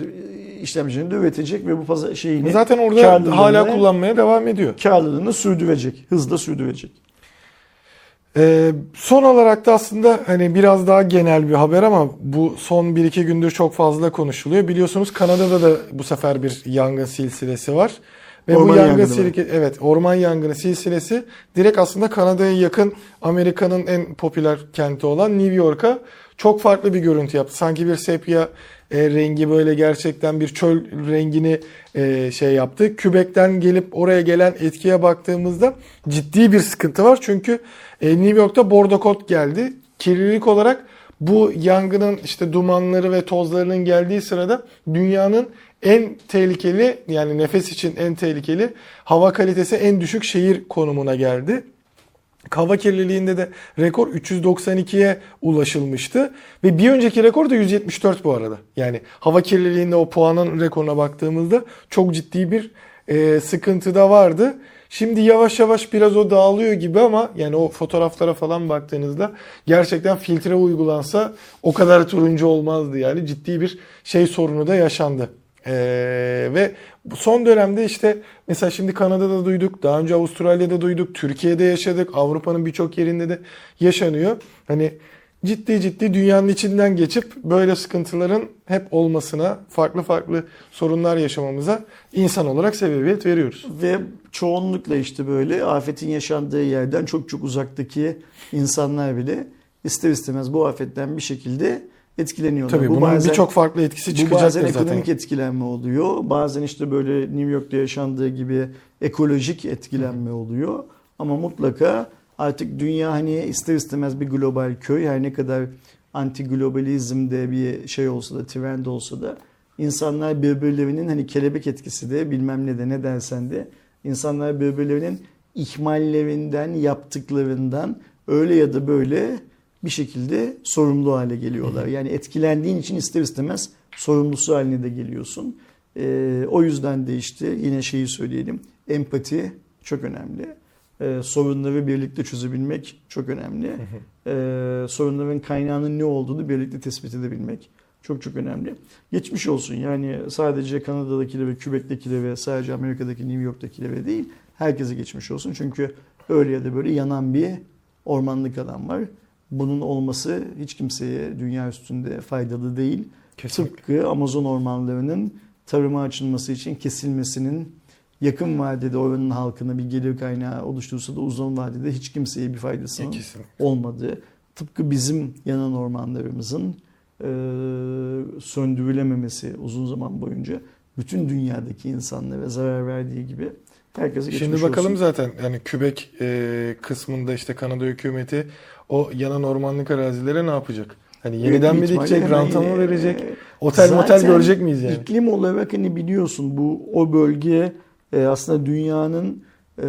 işlemcilerini de üretecek ve bu pazar şeyini Zaten orada hala kullanmaya devam ediyor. karlılığını sürdürecek. Hızla sürdürecek. Ee, son olarak da aslında hani biraz daha genel bir haber ama bu son 1-2 gündür çok fazla konuşuluyor. Biliyorsunuz Kanada'da da bu sefer bir yangın silsilesi var. Ve Orman bu yangın yangını silke, evet orman yangını silsilesi direkt aslında Kanada'ya yakın Amerika'nın en popüler kenti olan New York'a çok farklı bir görüntü yaptı. Sanki bir sepya e, rengi böyle gerçekten bir çöl rengini e, şey yaptı. Kübek'ten gelip oraya gelen etkiye baktığımızda ciddi bir sıkıntı var. Çünkü e, New York'ta bordo geldi. Kirlilik olarak bu yangının işte dumanları ve tozlarının geldiği sırada dünyanın en tehlikeli yani nefes için en tehlikeli hava kalitesi en düşük şehir konumuna geldi. Hava kirliliğinde de rekor 392'ye ulaşılmıştı. Ve bir önceki rekor da 174 bu arada. Yani hava kirliliğinde o puanın rekoruna baktığımızda çok ciddi bir e, sıkıntı da vardı. Şimdi yavaş yavaş biraz o dağılıyor gibi ama yani o fotoğraflara falan baktığınızda gerçekten filtre uygulansa o kadar turuncu olmazdı yani ciddi bir şey sorunu da yaşandı. Ee, ve son dönemde işte mesela şimdi Kanada'da duyduk, daha önce Avustralya'da duyduk, Türkiye'de yaşadık, Avrupa'nın birçok yerinde de yaşanıyor. Hani ciddi ciddi dünyanın içinden geçip böyle sıkıntıların hep olmasına, farklı farklı sorunlar yaşamamıza insan olarak sebebiyet veriyoruz. Ve çoğunlukla işte böyle afetin yaşandığı yerden çok çok uzaktaki insanlar bile ister istemez bu afetten bir şekilde etkileniyorlar. Tabii bu bunun bazen, birçok farklı etkisi bu çıkacaktır bazen zaten. ekonomik etkilenme oluyor. Bazen işte böyle New York'ta yaşandığı gibi ekolojik etkilenme oluyor. Ama mutlaka artık dünya hani ister istemez bir global köy. Her ne kadar anti globalizmde bir şey olsa da trend olsa da insanlar birbirlerinin hani kelebek etkisi de bilmem ne de ne dersen de insanlar birbirlerinin ihmallerinden yaptıklarından öyle ya da böyle bir şekilde sorumlu hale geliyorlar. Yani etkilendiğin için ister istemez sorumlusu haline de geliyorsun. Ee, o yüzden de işte yine şeyi söyleyelim. Empati çok önemli. Ee, sorunları birlikte çözebilmek çok önemli. Ee, sorunların kaynağının ne olduğunu birlikte tespit edebilmek çok çok önemli. Geçmiş olsun yani sadece Kanada'dakilere, Kübek'tekilere, sadece Amerika'daki New York'takilere değil herkese geçmiş olsun. Çünkü öyle ya da böyle yanan bir ormanlık alan var. Bunun olması hiç kimseye dünya üstünde faydalı değil. Kesinlikle. Tıpkı Amazon ormanlarının tarıma açılması için kesilmesinin yakın vadede oranın halkına bir gelir kaynağı oluştursa da uzun vadede hiç kimseye bir faydasının Kesinlikle. olmadığı. Tıpkı bizim yanan ormanlarımızın e, söndürülememesi uzun zaman boyunca bütün dünyadaki insanlara zarar verdiği gibi herkese geçmiş Şimdi bakalım olsun. zaten yani Kübek e, kısmında işte Kanada hükümeti o yanan ormanlık arazilere ne yapacak? Hani yeniden mi dikecek, hemen, ranta mı verecek? Otel motel görecek miyiz yani? İklim olarak hani biliyorsun bu o bölge e, aslında dünyanın e,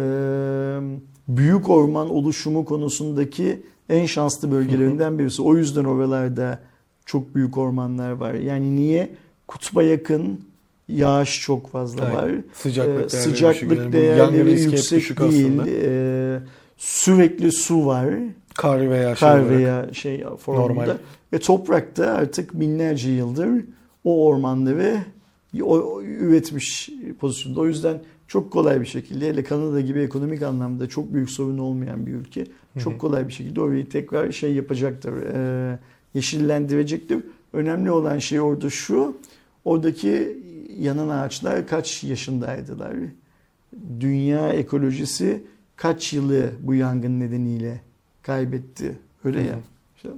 büyük orman oluşumu konusundaki en şanslı bölgelerinden birisi. O yüzden oralarda çok büyük ormanlar var. Yani niye? Kutba yakın, yağış çok fazla Aynen. var. Sıcaklık Ee, değerleri sıcaklık değerleri yüksek değil. Ee, sürekli su var. Kar veya şey Kar veya şey formunda. Normal. Ve toprakta artık binlerce yıldır o ormanları o, üretmiş pozisyonda. O yüzden çok kolay bir şekilde hele Kanada gibi ekonomik anlamda çok büyük sorun olmayan bir ülke çok kolay bir şekilde orayı tekrar şey yapacaktır. E, yeşillendirecektir. Önemli olan şey orada şu. Oradaki yanan ağaçlar kaç yaşındaydılar? Dünya ekolojisi kaç yılı bu yangın nedeniyle kaybetti? Öyle ya. İşte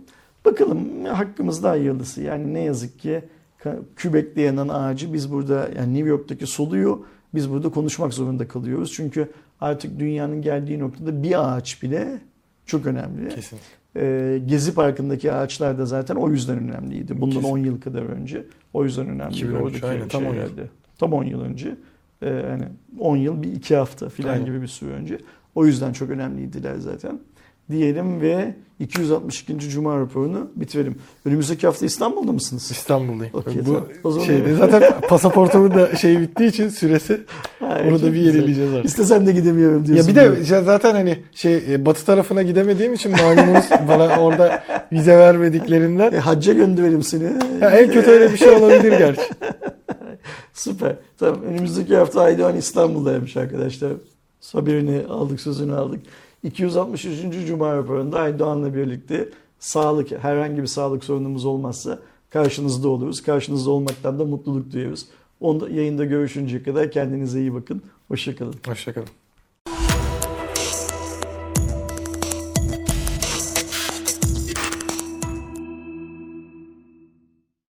bakalım hakkımızda hayırlısı. Yani ne yazık ki Kübek'te yanan ağacı biz burada yani New York'taki soluyor. Biz burada konuşmak zorunda kalıyoruz. Çünkü artık dünyanın geldiği noktada bir ağaç bile çok önemli. Kesin. Ee, Gezi Parkı'ndaki ağaçlar da zaten o yüzden önemliydi. Bundan Kesin. 10 yıl kadar önce. O yüzden önemliydi. 2013, Oradaki aynen, tam 10 yıl. Tam 10 yıl önce. Ee, yani 10 yıl bir iki hafta Aynen. gibi bir süre önce. O yüzden çok önemliydiler zaten. Diyelim ve 262. Cuma raporunu bitirelim. Önümüzdeki hafta İstanbul'da mısınız? İstanbul'dayım. Okey, Bu. O zaman- şeyde zaten pasaportumun da şeyi bittiği için süresi Ha, onu da bir yenileyeceğiz artık. İstesem de gidemiyorum Ya diyorsun. bir de işte zaten hani şey e, batı tarafına gidemediğim için malumunuz bana orada vize vermediklerinden E, hacca gönderelim seni. ya en kötü öyle bir şey olabilir gerçi. Süper. Tamam önümüzdeki hafta Aydoğan İstanbul'daymış arkadaşlar. Haberini aldık, sözünü aldık. 263. Cuma raporunda Aydoğan'la birlikte sağlık, herhangi bir sağlık sorunumuz olmazsa karşınızda oluruz. Karşınızda olmaktan da mutluluk duyuyoruz. Onda, yayında görüşünceye kadar kendinize iyi bakın. Hoşçakalın. Hoşçakalın.